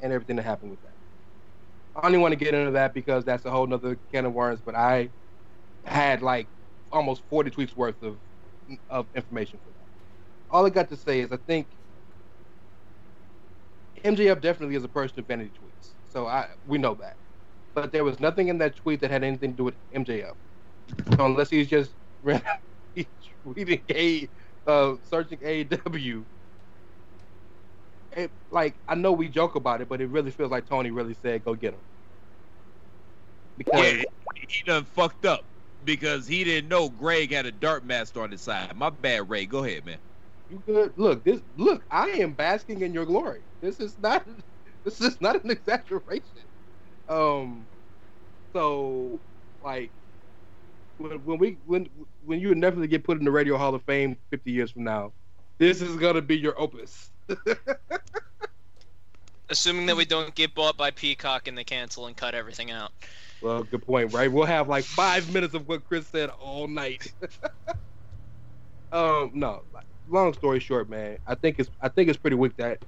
and everything that happened with that. I don't want to get into that because that's a whole nother can of worms. But I had like almost 40 tweets worth of of information for that. All I got to say is I think MJF definitely is a person of vanity tweets. So I we know that. But there was nothing in that tweet that had anything to do with MJF. So unless he's just he's tweeting a uh, searching AEW. It, like I know we joke about it, but it really feels like Tony really said, "Go get him." Because yeah, he done fucked up because he didn't know Greg had a dart master on his side. My bad, Rey. Go ahead, man. You good? Look, this. Look, I am basking in your glory. This is not. This is not an exaggeration. Um. So, like, when, when we when when you inevitably get put in the Radio Hall of Fame 50 years from now, this is gonna be your opus. Assuming that we don't get bought by Peacock and they cancel and cut everything out. Well, good point, right? We'll have like five minutes of what Chris said all night. um, no. Long story short, man, I think it's I think it's pretty weak that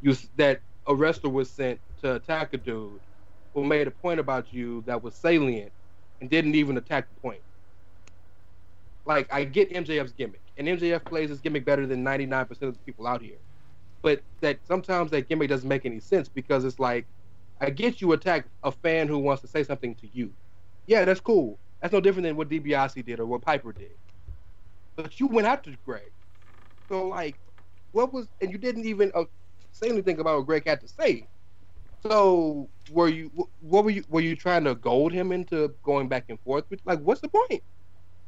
you that a wrestler was sent to attack a dude who made a point about you that was salient and didn't even attack the point. Like I get MJF's gimmick, and MJF plays his gimmick better than 99% of the people out here. But that sometimes that gimmick doesn't make any sense because it's like I get you attack a fan who wants to say something to you. Yeah, that's cool. That's no different than what DiBiase did or what Piper did. But you went after Greg. So like, what was and you didn't even uh, say anything about what Greg had to say. So were you what were you were you trying to gold him into going back and forth? With, like, what's the point?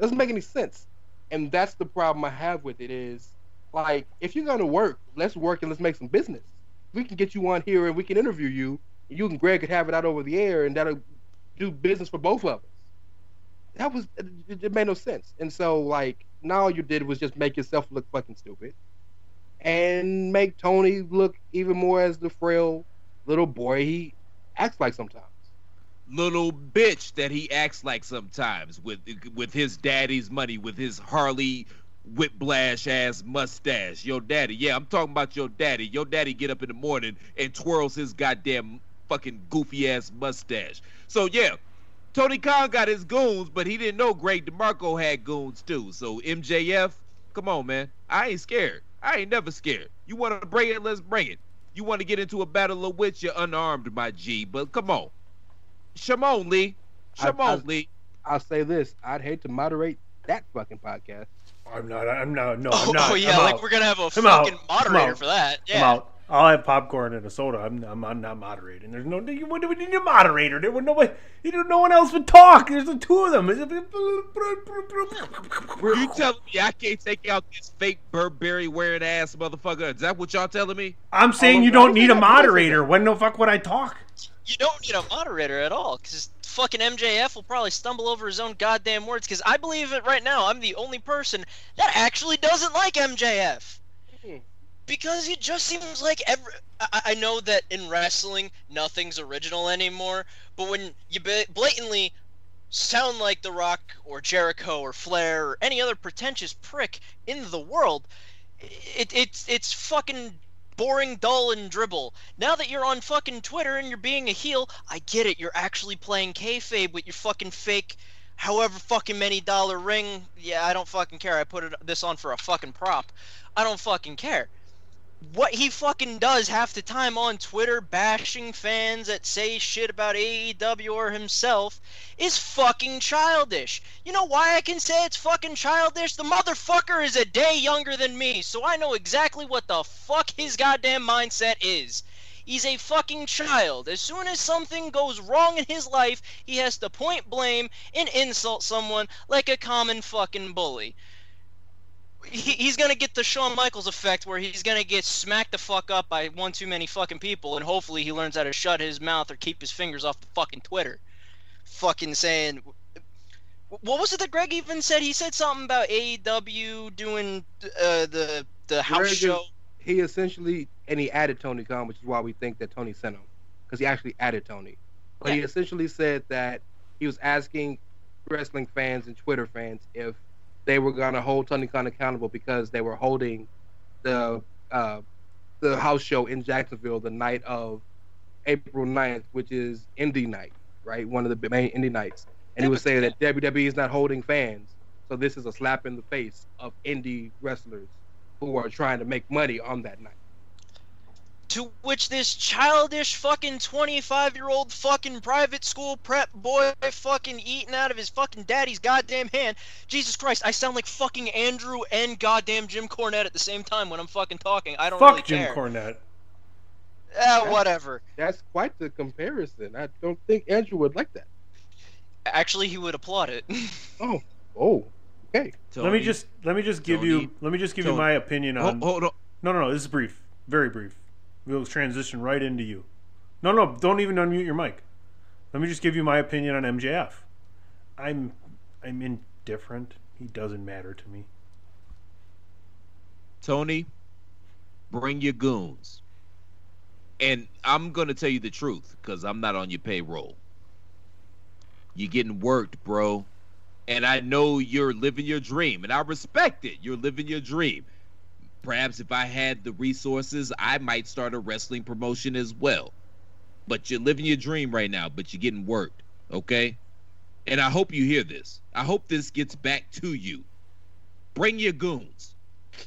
Doesn't make any sense. And that's the problem I have with it is like if you're gonna work, let's work and let's make some business. We can get you on here and we can interview you. And you and Greg could have it out over the air, and that'll do business for both of us. That was it, it made no sense. And so like now all you did was just make yourself look fucking stupid, and make Tony look even more as the frail little boy he acts like sometimes. Little bitch that he acts like sometimes with with his daddy's money, with his Harley whiplash ass mustache. Your daddy, yeah, I'm talking about your daddy. Your daddy get up in the morning and twirls his goddamn fucking goofy ass mustache. So yeah, Tony Khan got his goons, but he didn't know Greg DeMarco had goons too. So MJF, come on, man. I ain't scared. I ain't never scared. You want to bring it? Let's bring it. You want to get into a battle of wits? You're unarmed, my G. But come on, Shimon Lee, Shimon Lee. I'll say this: I'd hate to moderate that fucking podcast. I'm not. I'm not. No, oh, I'm not. Oh yeah, I'm like out. we're gonna have a I'm fucking out. moderator for that. Yeah. I'm out. I'll have popcorn and a soda. I'm, I'm, I'm not moderating. There's no you would we need a moderator. There would nobody. You know, no one else would talk. There's the two of them. You telling me I can't take out this fake Burberry wearing ass motherfucker? Is that what y'all telling me? I'm saying oh, you don't need a moderator. When the fuck would I talk? You don't need a moderator at all, because fucking MJF will probably stumble over his own goddamn words. Because I believe it right now. I'm the only person that actually doesn't like MJF. Hmm. Because it just seems like every. I, I know that in wrestling nothing's original anymore, but when you blatantly sound like The Rock or Jericho or Flair or any other pretentious prick in the world, it, it's it's fucking boring, dull, and dribble. Now that you're on fucking Twitter and you're being a heel, I get it. You're actually playing kayfabe with your fucking fake, however fucking many dollar ring. Yeah, I don't fucking care. I put it, this on for a fucking prop. I don't fucking care. What he fucking does half the time on Twitter, bashing fans that say shit about AEW or himself, is fucking childish. You know why I can say it's fucking childish? The motherfucker is a day younger than me, so I know exactly what the fuck his goddamn mindset is. He's a fucking child. As soon as something goes wrong in his life, he has to point blame and insult someone like a common fucking bully. He, he's gonna get the Shawn Michaels effect where he's gonna get smacked the fuck up by one too many fucking people, and hopefully he learns how to shut his mouth or keep his fingers off the fucking Twitter. Fucking saying. What was it that Greg even said? He said something about AEW doing uh, the the house Greg is- show. He essentially and he added Tony Khan, which is why we think that Tony sent him because he actually added Tony. But he essentially said that he was asking wrestling fans and Twitter fans if they were gonna hold Tony Khan accountable because they were holding the uh, the house show in Jacksonville the night of April 9th, which is Indie Night, right? One of the main Indie nights. And he was saying that WWE is not holding fans, so this is a slap in the face of indie wrestlers who are trying to make money on that night. To which this childish fucking 25 year old fucking private school prep boy fucking eating out of his fucking daddy's goddamn hand. Jesus Christ, I sound like fucking Andrew and goddamn Jim Cornette at the same time when I'm fucking talking. I don't Fuck really Jim care. Cornette. Ah, whatever. That's quite the comparison. I don't think Andrew would like that. Actually, he would applaud it. Oh, oh, okay. let me just let me just give you let me just give you my opinion Hold- on. hold on. No, no, no. This is brief, very brief. We'll transition right into you. No, no, don't even unmute your mic. Let me just give you my opinion on MJF. I'm I'm indifferent. He doesn't matter to me. Tony, bring your goons. And I'm gonna tell you the truth, because I'm not on your payroll. You're getting worked, bro. And I know you're living your dream, and I respect it. You're living your dream. Perhaps if I had the resources, I might start a wrestling promotion as well. But you're living your dream right now, but you're getting worked, okay? And I hope you hear this. I hope this gets back to you. Bring your goons.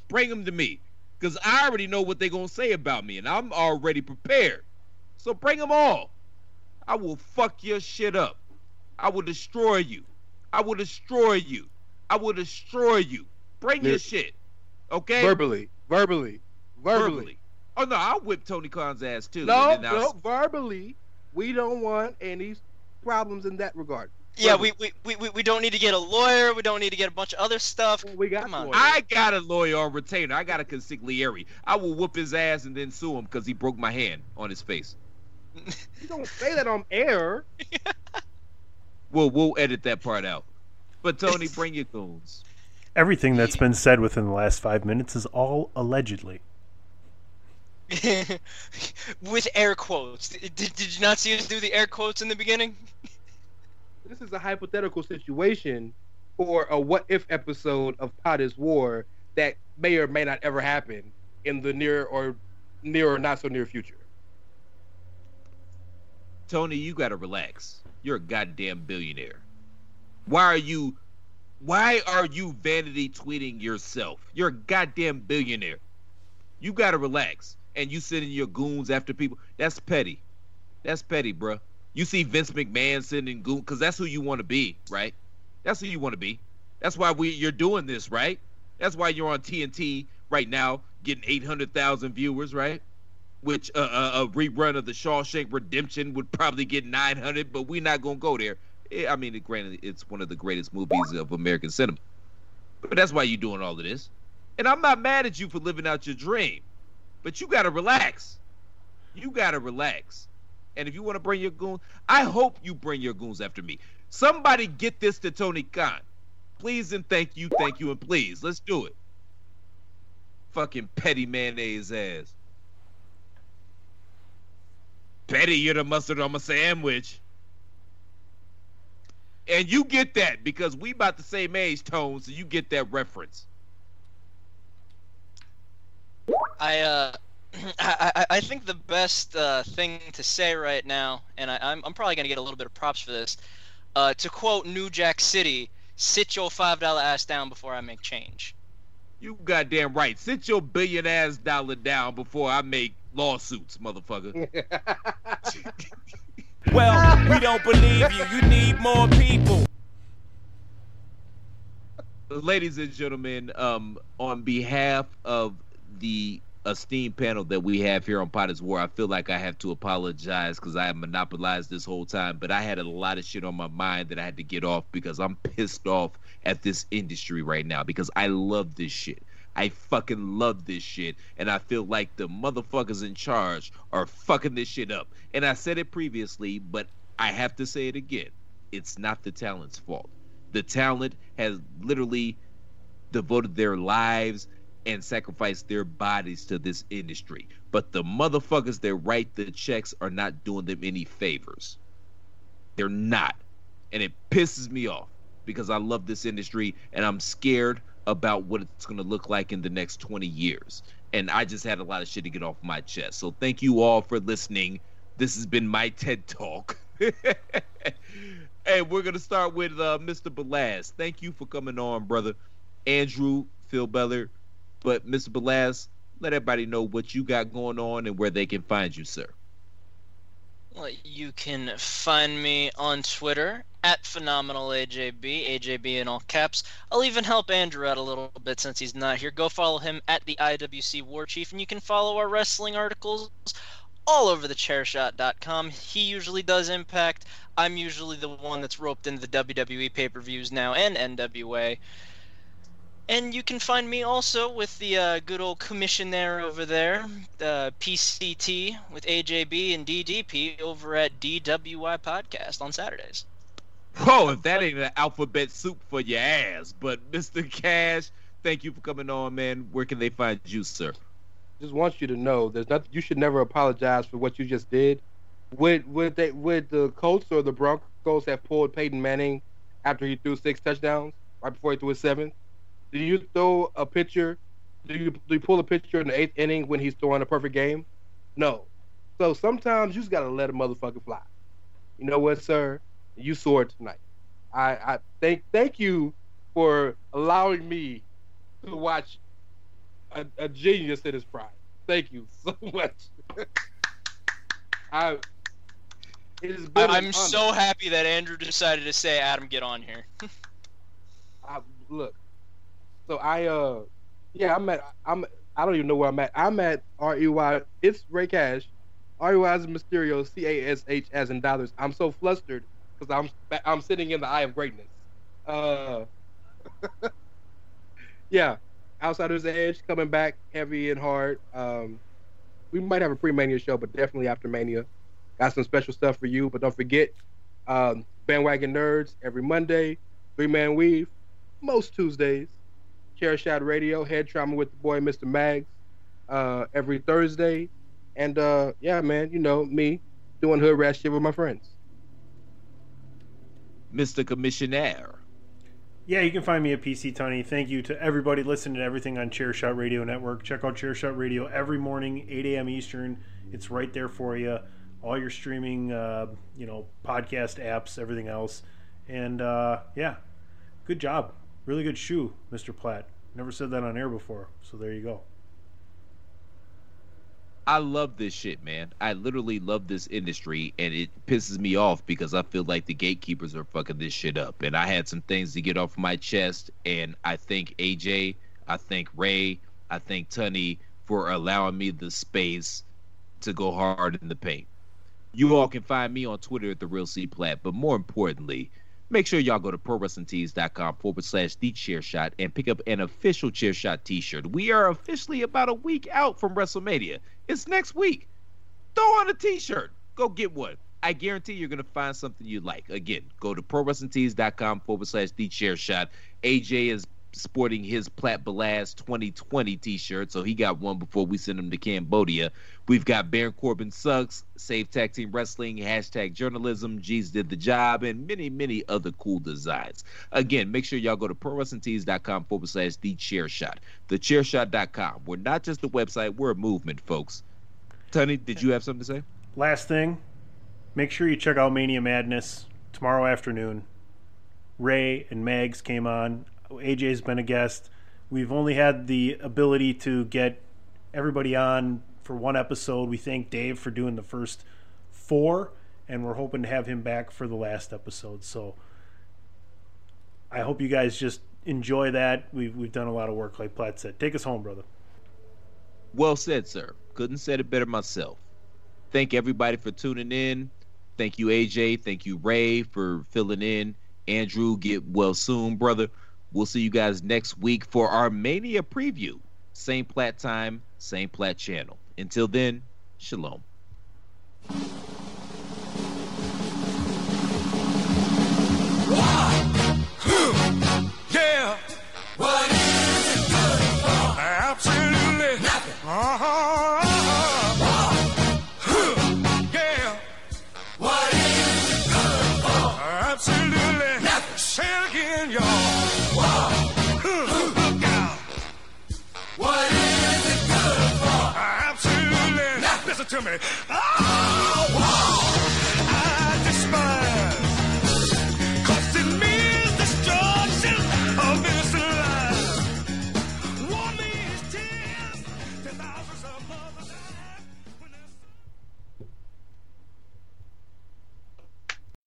Bring them to me. Because I already know what they're going to say about me, and I'm already prepared. So bring them all. I will fuck your shit up. I will destroy you. I will destroy you. I will destroy you. Bring your shit. Okay? Verbally, verbally, verbally. Verbally. Oh, no, I'll whip Tony Khan's ass too. No, and then I'll- no, verbally. We don't want any problems in that regard. yeah, we, we, we, we- we don't need to get a lawyer. We don't need to get a bunch of other stuff. We got Come on. I got a lawyer on retainer. I got a consigliere. I will whoop his ass and then sue him because he broke my hand on his face. You don't say that on air. We'll we'll edit that part out. But Tony, bring your goons. Everything that's been said within the last five minutes is all allegedly. With air quotes. Did, did you not see us do the air quotes in the beginning? This is a hypothetical situation for a what if episode of POD is WAR that may or may not ever happen in the near or near or not so near future. Tony, you gotta relax. You're a goddamn billionaire. Why are you why are you vanity tweeting yourself? You're a goddamn billionaire. You gotta relax. And you sending your goons after people. That's petty. That's petty, bruh. You see Vince McMahon sending goons because that's who you want to be, right? That's who you want to be. That's why we you're doing this, right? That's why you're on TNT right now, getting eight hundred thousand viewers, right? which uh, a, a rerun of the Shawshank Redemption would probably get 900, but we're not gonna go there. Eh, I mean, granted, it's one of the greatest movies of American cinema, but that's why you're doing all of this. And I'm not mad at you for living out your dream, but you gotta relax. You gotta relax. And if you want to bring your goons, I hope you bring your goons after me. Somebody get this to Tony Khan. Please and thank you, thank you, and please. Let's do it. Fucking petty mayonnaise ass. Petty, you're the mustard on my sandwich. And you get that because we about the same age, Tone, so you get that reference. I uh, I, I- I think the best uh, thing to say right now, and I, I'm I'm probably gonna get a little bit of props for this. Uh, to quote New Jack City, "Sit your five dollar ass down before I make change." You goddamn right. Sit your billion ass dollar down before I make lawsuits, motherfucker. Well, we don't believe you. You need more people. ladies and gentlemen, um, on behalf of the esteemed panel that we have here on POD is WAR, I feel like I have to apologize because I have monopolized this whole time, but I had a lot of shit on my mind that I had to get off because I'm pissed off at this industry right now because I love this shit. I fucking love this shit, and I feel like the motherfuckers in charge are fucking this shit up. And I said it previously, but I have to say it again. It's not the talent's fault. The talent has literally devoted their lives and sacrificed their bodies to this industry. But the motherfuckers that write the checks are not doing them any favors. They're not. And it pisses me off because I love this industry and I'm scared about what it's going to look like in the next 20 years. And I just had a lot of shit to get off my chest. So thank you all for listening. This has been my TED Talk. hey, we're going to start with uh, Mr. Balaz. Thank you for coming on, brother. Andrew, Phil Beller. But Mr. Balaz, let everybody know what you got going on and where they can find you, sir. Well, you can find me on Twitter at phenomenalajb, AJB in all caps. I'll even help Andrew out a little bit since he's not here. Go follow him at the IWC War Chief, and you can follow our wrestling articles all over the chairshot.com. He usually does Impact. I'm usually the one that's roped into the WWE pay per views now and NWA. And you can find me also with the uh, good old commissioner over there, uh, PCT with AJB and DDP over at DWI Podcast on Saturdays. Whoa, if that ain't an alphabet soup for your ass. But Mr. Cash, thank you for coming on, man. Where can they find you, sir? Just want you to know, there's nothing. You should never apologize for what you just did. Would would they would the Colts or the Broncos have pulled Peyton Manning after he threw six touchdowns right before he threw his seventh? Do you throw a pitcher? Do you do you pull a pitcher in the eighth inning when he's throwing a perfect game? No. So sometimes you just gotta let a motherfucker fly. You know what, sir? You soared tonight. I, I thank thank you for allowing me to watch a, a genius in his prime. Thank you so much. I it has been I- an I'm so happy that Andrew decided to say, Adam, get on here. I, look. So I uh yeah, I'm at I'm I don't even know where I'm at. I'm at R E Y it's Rey Cash. R E Y is Mysterio, C A S H as in dollars. I'm so flustered because I'm I'm sitting in the eye of greatness. Uh yeah. Outsiders Edge coming back heavy and hard. Um we might have a pre-mania show, but definitely after Mania. Got some special stuff for you, but don't forget, um, Bandwagon Nerds every Monday, Three Man Weave, most Tuesdays, Chair Shot Radio, Head Trauma with the boy Mr. Mags, uh, every Thursday, and uh, yeah, man, you know me doing hood rat shit with my friends. Mr. Commissioner. Yeah, you can find me at PC Tunney. Thank you to everybody listening to everything on Chairshot Radio Network. Check out Chairshot Radio every morning, 8 a.m. Eastern. It's right there for you. All your streaming, uh, you know, podcast apps, everything else. And uh, yeah, good job. Really good shoe, Mr. Platt. Never said that on air before, so there you go. I love this shit, man. I literally love this industry, and it pisses me off because I feel like the gatekeepers are fucking this shit up. And I had some things to get off my chest, and I thank AJ, I thank Rey, I thank Tunney for allowing me the space to go hard in the paint. You all can find me on Twitter at the Real C Platt, but more importantly, make sure y'all go to prowrestlingtees.com forward slash the chair shot and pick up an official chair shot t shirt. We are officially about a week out from WrestleMania. It's next week. Throw on a t shirt. Go get one. I guarantee you're gonna find something you like. Again, go to prowrestlingtees.com forward slash the chair shot. AJ is sporting his Platt Balaz 2020 t-shirt, so he got one before we sent him to Cambodia. We've got Baron Corbin sucks, Save Tag Team Wrestling, hashtag journalism, G's did the job, and many, many other cool designs. Again, make sure y'all go to prowrestlingtees.com forward slash the chair shot. Thechairshot.com. We're not just a website, we're a movement, folks. Tony, did you have something to say? Last thing, make sure you check out Mania Madness tomorrow afternoon. Rey and Mags came on. AJ's been a guest. We've only had the ability to get everybody on for one episode. We thank Dave for doing the first four, and we're hoping to have him back for the last episode. So I hope you guys just enjoy that. We've, we've done a lot of work, like Platt said. Take us home, brother. Well said, sir. Couldn't said it better myself. Thank everybody for tuning in. Thank you, AJ. Thank you, Rey, for filling in. Andrew, get well soon, brother. We'll see you guys next week for our Mania preview. Same plat time, same plat channel. Until then, shalom. Yeah. What is it good for? Absolutely nothing. Uh-huh. To me. Oh.